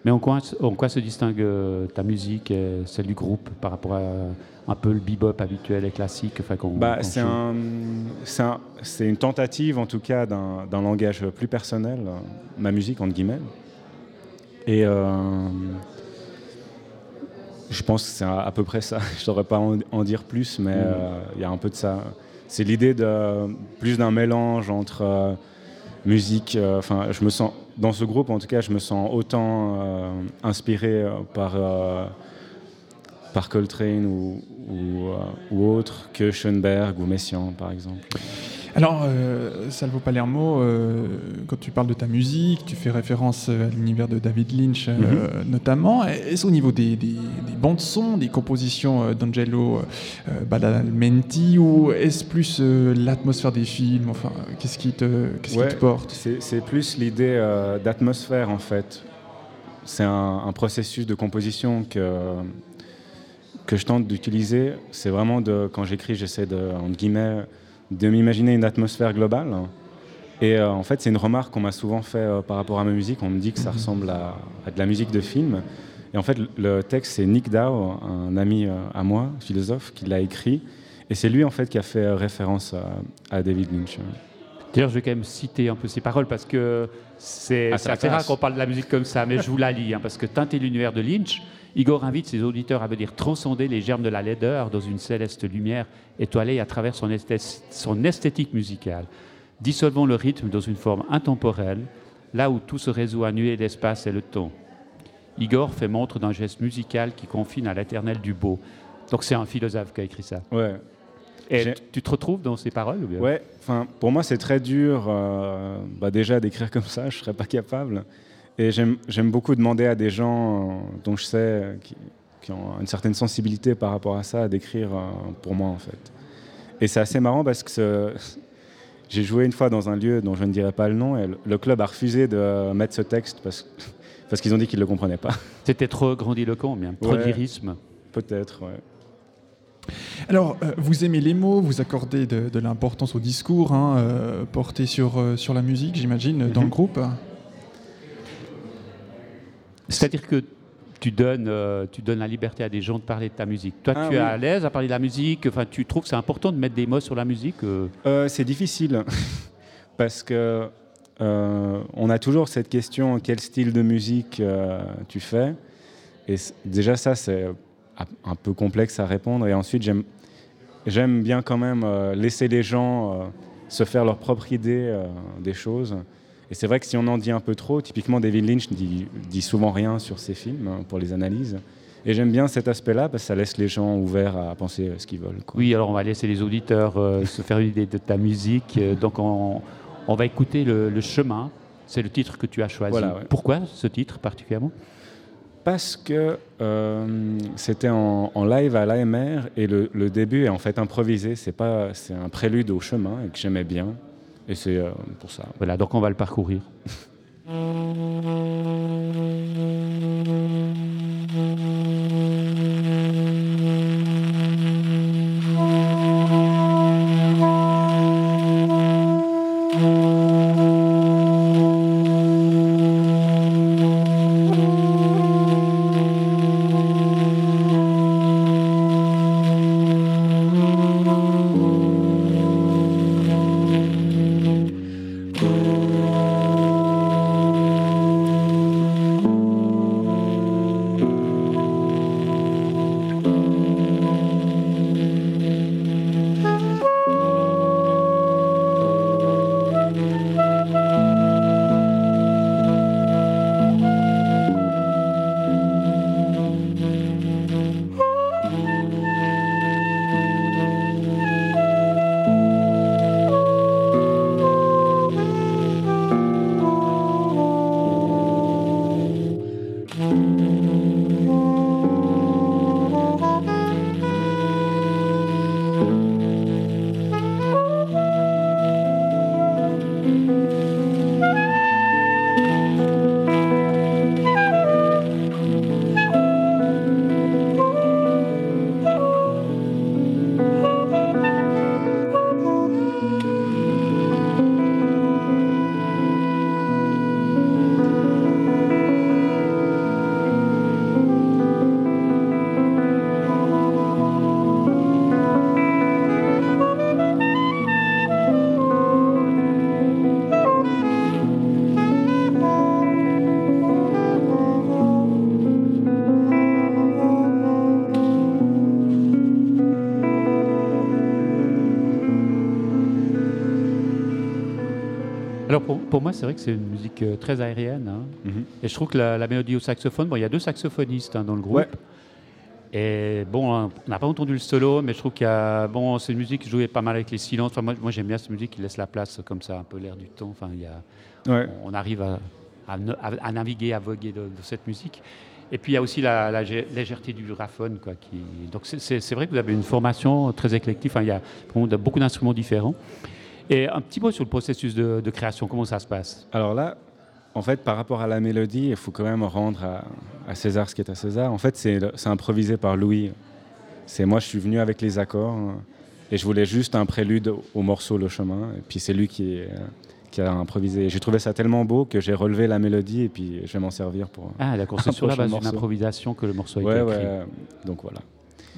Mais en quoi, en quoi se distingue euh, ta musique et celle du groupe par rapport à un peu le bebop habituel et classique Bah, c'est un, un- une tentative, en tout cas, d'un langage plus personnel, ma musique, entre guillemets. Et euh, je pense que c'est à, peu près ça. *laughs* Je ne saurais pas en, en dire plus, mais Mhm. euh, il y a un peu de ça. C'est l'idée de plus d'un mélange entre euh, musique. Enfin, je me sens dans ce groupe, en tout cas, je me sens autant euh, inspiré euh, par euh, par Coltrane ou, ou autre que Schoenberg ou Messiaen, par exemple. Alors, euh, Salvo Palermo, euh, quand tu parles de ta musique, tu fais référence euh, à l'univers de David Lynch euh, Mhm. notamment. Est-ce au niveau des, des- des bandes-sons, des compositions d'Angelo Badalamenti, ou est-ce plus l'atmosphère des films Enfin, qu'est-ce qui te, qu'est-ce Ouais, qui te porte? c'est, plus l'idée d'atmosphère, en fait. C'est un, un processus de composition que, que je tente d'utiliser. C'est vraiment, de, quand j'écris, j'essaie de, entre guillemets, de m'imaginer une atmosphère globale. Et euh, en fait, c'est une remarque qu'on m'a souvent fait euh, par rapport à ma musique. On me dit que ça ressemble à, à de la musique de film. Et en fait, le- texte, c'est Nick Dow, un ami euh, à moi, philosophe, qui l'a écrit. Et c'est lui, en fait, qui a fait référence à, à David Lynch. D'ailleurs, je vais quand même citer un peu ces paroles parce que c'est Ah, assez rare qu'on parle de la musique comme ça, mais je vous la lis, hein, parce que teinter l'univers de Lynch, Igor invite ses auditeurs à venir transcender les germes de la laideur dans une céleste lumière étoilée à travers son, esthé- son esthétique musicale. Dissolvons le rythme dans une forme intemporelle, là où tout se résout à nuer l'espace et le temps. Igor fait montre d'un geste musical qui confine à l'éternel du beau. Donc c'est un philosophe qui a écrit ça. Ouais. Et tu te retrouves dans ces paroles ou bien? Ouais, enfin, pour moi, c'est très dur euh, bah, déjà d'écrire comme ça, je serais pas capable. Et j'aime beaucoup demander à des gens euh, dont je sais euh, qui, qui ont une certaine sensibilité par rapport à ça, d'écrire euh, pour moi, en fait. Et c'est assez marrant parce que *laughs* j'ai joué une fois dans un lieu dont je ne dirai pas le nom, et le, le club a refusé de mettre ce texte parce, *laughs* parce qu'ils ont dit qu'ils ne le comprenaient pas. *laughs* C'était trop grandiloquent, bien, trop de Ouais. lyrisme. Peut-être, ouais. Alors, euh, vous aimez les mots, vous accordez de, de l'importance au discours hein, euh, porté sur, euh, sur la musique, j'imagine, dans le Mhm. groupe. C'est-à-dire que tu donnes, euh, tu donnes la liberté à des gens de parler de ta musique. Toi, Ah, tu es oui. à l'aise à parler de la musique? Enfin, tu trouves que c'est important de mettre des mots sur la musique euh? Euh, c'est difficile *laughs* parce que on a toujours cette question quel style de musique tu fais? Et déjà ça c'est un- peu complexe à répondre et ensuite j'aime j'aime bien quand même laisser les gens se faire leur propre idée des choses et c'est vrai que si on en dit un peu trop typiquement David Lynch dit, dit souvent rien sur ses films hein, pour les analyses et j'aime bien cet aspect là parce que ça laisse les gens ouverts à penser ce qu'ils veulent quoi. Oui, alors on va laisser les auditeurs euh, *laughs* se faire une idée de ta musique. Euh, donc, on, on va écouter le, Le chemin. C'est le titre que tu as choisi. Voilà, ouais. Pourquoi ce titre particulièrement? Parce que euh, c'était en, en live à l'AMR et le, le début est en fait improvisé. C'est pas, c'est un prélude au chemin et que j'aimais bien. Et c'est euh, pour ça. Voilà, donc on va le parcourir. *laughs* pour, moi, c'est vrai que c'est une musique euh, très aérienne. hein. Mhm. Et je trouve que la, la mélodie au saxophone, bon, il y a deux saxophonistes hein, dans le groupe. Ouais. Et bon, hein, on n'a pas entendu le solo, mais je trouve qu'il y a, bon, c'est une musique jouée pas mal avec les silences. Enfin, moi, moi j'aime bien cette musique qui laisse la place comme ça, un peu l'air du temps. Enfin, il y a, Ouais. on, on arrive à, à ne- à- à naviguer, à voguer de, de cette musique. Et puis il y a aussi la, la gé- légèreté du graphone, quoi. Qui, donc c'est- c'est c'est vrai que vous avez une formation très éclectique. Enfin, il y a vraiment de- beaucoup d'instruments différents. Et un petit mot sur le processus de, de création. Comment ça se passe? Alors là, en fait, par rapport à la mélodie, il faut quand même rendre à, à César ce qui est à César. En fait, c'est improvisé par Louis. C'est moi, je suis venu avec les accords hein, et je voulais juste un prélude au- au morceau Le Chemin. Et puis c'est lui qui, euh, qui a improvisé. J'ai trouvé ça tellement beau que j'ai relevé la mélodie et puis je vais m'en servir pour. Ah, d'accord, *laughs* c'est sur la base d'une improvisation que le morceau a Ouais, été ouais. écrit. euh, Donc voilà.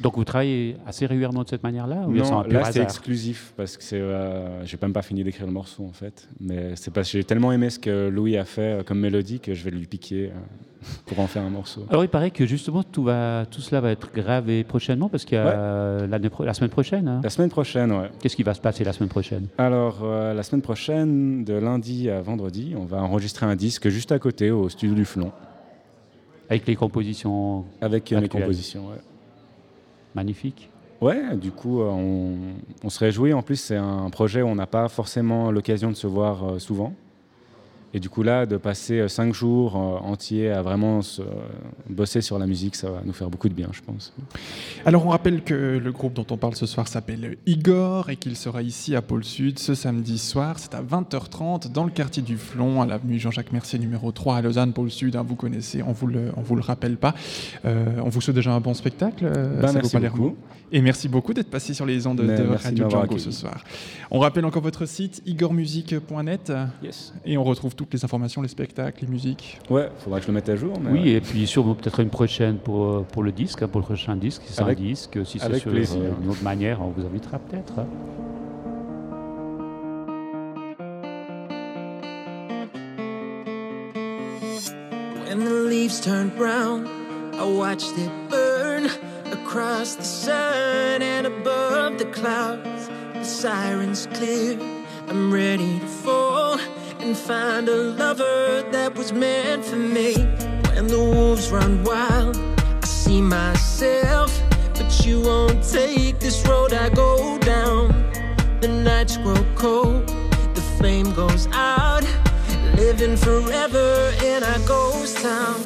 Donc vous travaillez assez régulièrement de cette manière-là Non, là c'est exclusif parce que c'est, euh, j'ai même pas fini d'écrire le morceau en fait. Mais c'est parce que j'ai tellement aimé ce que Louis a fait euh, comme mélodie que je vais lui piquer euh, *laughs* pour en faire un morceau. Alors il paraît que justement tout, va, tout cela va être gravé prochainement parce qu'il y a euh, la semaine prochaine. hein. La semaine prochaine, ouais. Qu'est-ce qui va se passer la semaine prochaine? Alors, euh, la semaine prochaine, de lundi à vendredi, on va enregistrer un disque juste à côté, au studio du Flon. Avec les compositions Avec les actuelles. compositions, ouais. Magnifique. Ouais, du coup, euh, on, on se réjouit. En plus, c'est un projet où on n'a pas forcément l'occasion de se voir euh, souvent. Et du coup, là, de passer euh, cinq jours euh, entiers à vraiment se- bosser sur la musique, ça va nous faire beaucoup de bien, je pense. Alors on rappelle que le groupe dont on parle ce soir s'appelle Igor et qu'il sera ici à Pôle Sud ce samedi soir. C'est à 20h30 dans le quartier du Flon, à l'avenue Jean-Jacques Mercier numéro 3 à Lausanne, Pôle Sud. hein, vous connaissez, on vous le, on vous le rappelle pas. Euh, on vous souhaite déjà un bon spectacle. euh, Ben, merci beaucoup. Et merci beaucoup d'être passé sur les ondes de, Radio Django accueilli. ce soir. On rappelle encore votre site igormusique.net Yes. et on retrouve toutes les informations, les spectacles, les musiques. Ouais, faudra que je le mette à jour. mais, Oui, et puis sûrement peut-être une prochaine pour, euh, pour le disque, hein, pour le prochain disque. Si c'est un disque, si c'est sur plaisir. une autre manière, on vous invitera peut-être. hein. When the leaves turned brown, I watched it burn across the sun and above the clouds. The sirens clear, I'm ready to and find a lover that was meant for me. When the wolves run wild, I see myself, but you won't take this road I go down. The nights grow cold, the flame goes out, living forever in our ghost town.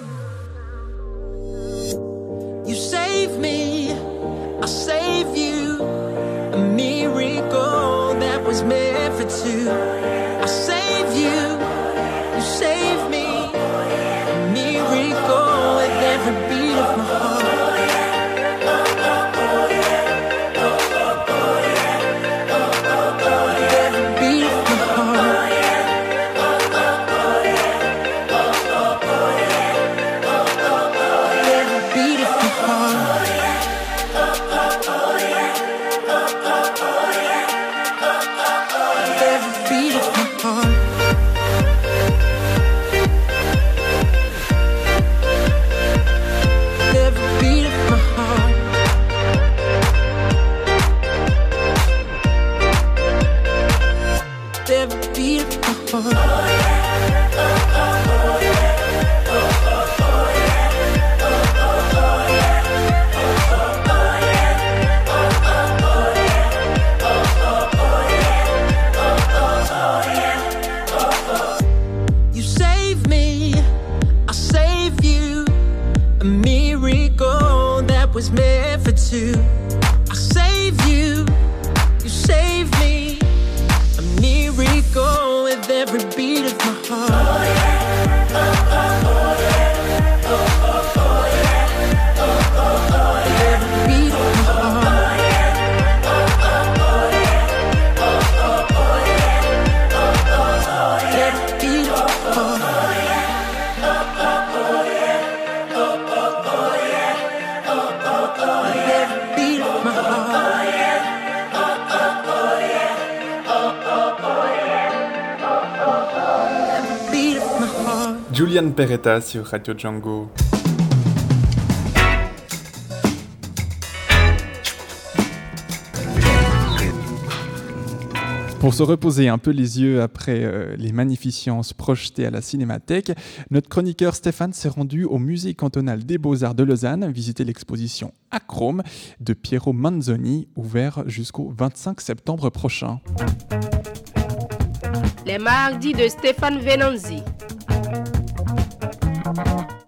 You save me, I'll save A miracle that was meant for two. I'll save you, you save me. A miracle with every beat of my heart. Julian Peretta sur Radio Django. Pour se reposer un peu les yeux après euh, les magnificences projetées à la Cinémathèque, notre chroniqueur Stéphane s'est rendu au Musée cantonal des Beaux-Arts de Lausanne visiter l'exposition Acrome de Piero Manzoni, ouvert jusqu'au 25 septembre prochain. Les mardis de Stéphane Venanzi.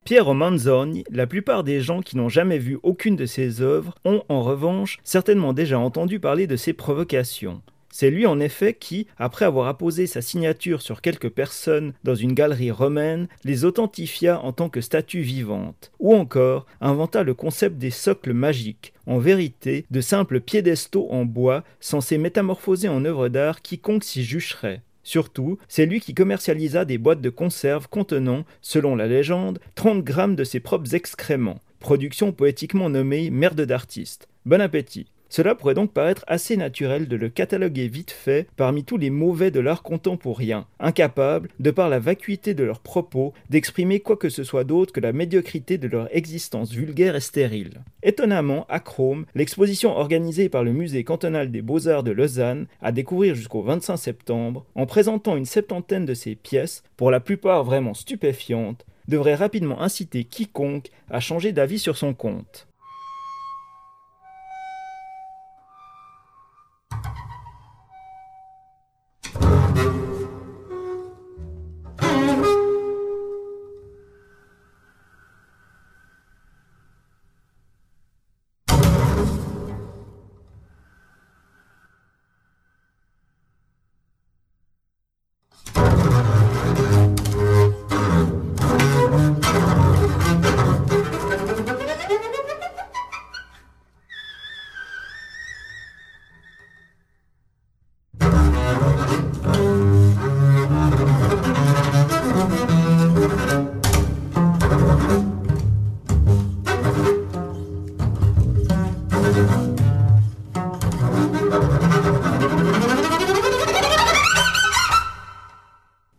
Piero Manzoni, la plupart des gens qui n'ont jamais vu aucune de ses œuvres ont en revanche certainement déjà entendu parler de ses provocations. C'est lui en effet qui, après avoir apposé sa signature sur quelques personnes dans une galerie romaine, les authentifia en tant que statues vivantes, ou encore inventa le concept des socles magiques, en vérité de simples piédestaux en bois censés métamorphoser en œuvres d'art quiconque s'y jucherait. Surtout, c'est lui qui commercialisa des boîtes de conserve contenant, selon la légende, 30 grammes de ses propres excréments. production poétiquement nommée Merde d'artiste. Bon appétit. Cela pourrait donc paraître assez naturel de le cataloguer vite fait parmi tous les mauvais de l'art contemporain, incapables, de par la vacuité de leurs propos, d'exprimer quoi que ce soit d'autre que la médiocrité de leur existence vulgaire et stérile. Étonnamment, à Chrome, l'exposition organisée par le musée cantonal des beaux-arts de Lausanne, à découvrir jusqu'au 25 septembre, en présentant une septantaine de ses pièces, pour la plupart vraiment stupéfiantes, devrait rapidement inciter quiconque à changer d'avis sur son compte.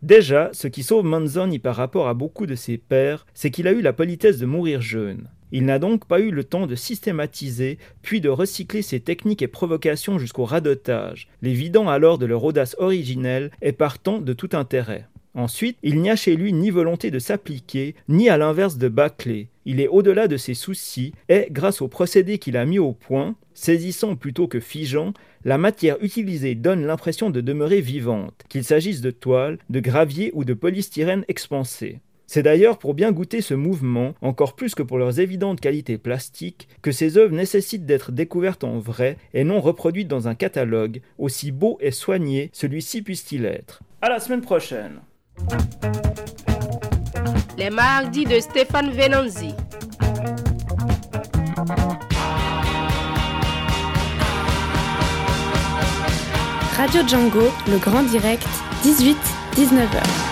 Déjà, ce qui sauve Manzoni par rapport à beaucoup de ses pairs, c'est qu'il a eu la politesse de mourir jeune. Il n'a donc pas eu le temps de systématiser, puis de recycler ses techniques et provocations jusqu'au radotage, les vidant alors de leur audace originelle et partant de tout intérêt. Ensuite, il n'y a chez lui ni volonté de s'appliquer, ni à l'inverse de bâcler. Il est au-delà de ses soucis et, grâce au procédé qu'il a mis au point, saisissant plutôt que figeant, la matière utilisée donne l'impression de demeurer vivante, qu'il s'agisse de toile, de gravier ou de polystyrène expansé. C'est d'ailleurs pour bien goûter ce mouvement, encore plus que pour leurs évidentes qualités plastiques, que ces œuvres nécessitent d'être découvertes en vrai et non reproduites dans un catalogue, aussi beau et soigné celui-ci puisse-t-il être. À la semaine prochaine Les mardis de Stéphane Venanzi. Radio Django, le grand direct, 18-19h.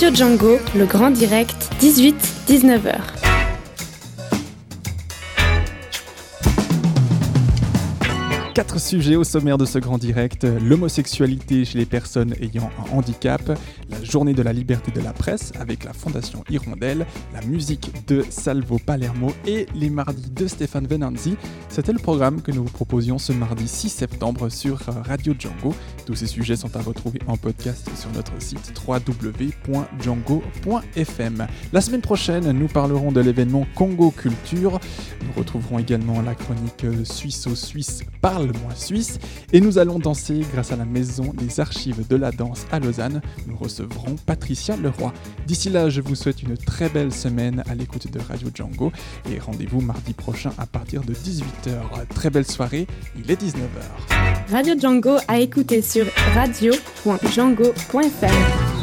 Radio Django, le grand direct, 18-19h. Sujets au sommaire de ce grand direct l'homosexualité chez les personnes ayant un handicap, la journée de la liberté de la presse avec la Fondation Hirondelle, la musique de Salvo Palermo et les mardis de Stéphane Venanzi. C'était le programme que nous vous proposions ce mardi 6 septembre sur Radio Django. Tous ces sujets sont à retrouver en podcast sur notre site www.django.fm. La semaine prochaine, nous parlerons de l'événement Congo Culture. Nous retrouverons également la chronique Suisse-au-Suisse Parle-moi Suisse. Et nous allons danser grâce à la Maison des Archives de la Danse à Lausanne. Nous recevrons Patricia Leroy. D'ici là, je vous souhaite une très belle semaine à l'écoute de Radio Django. Et rendez-vous mardi prochain à partir de 18h. Très belle soirée, il est 19h. Radio Django à écouter sur radio.django.fr.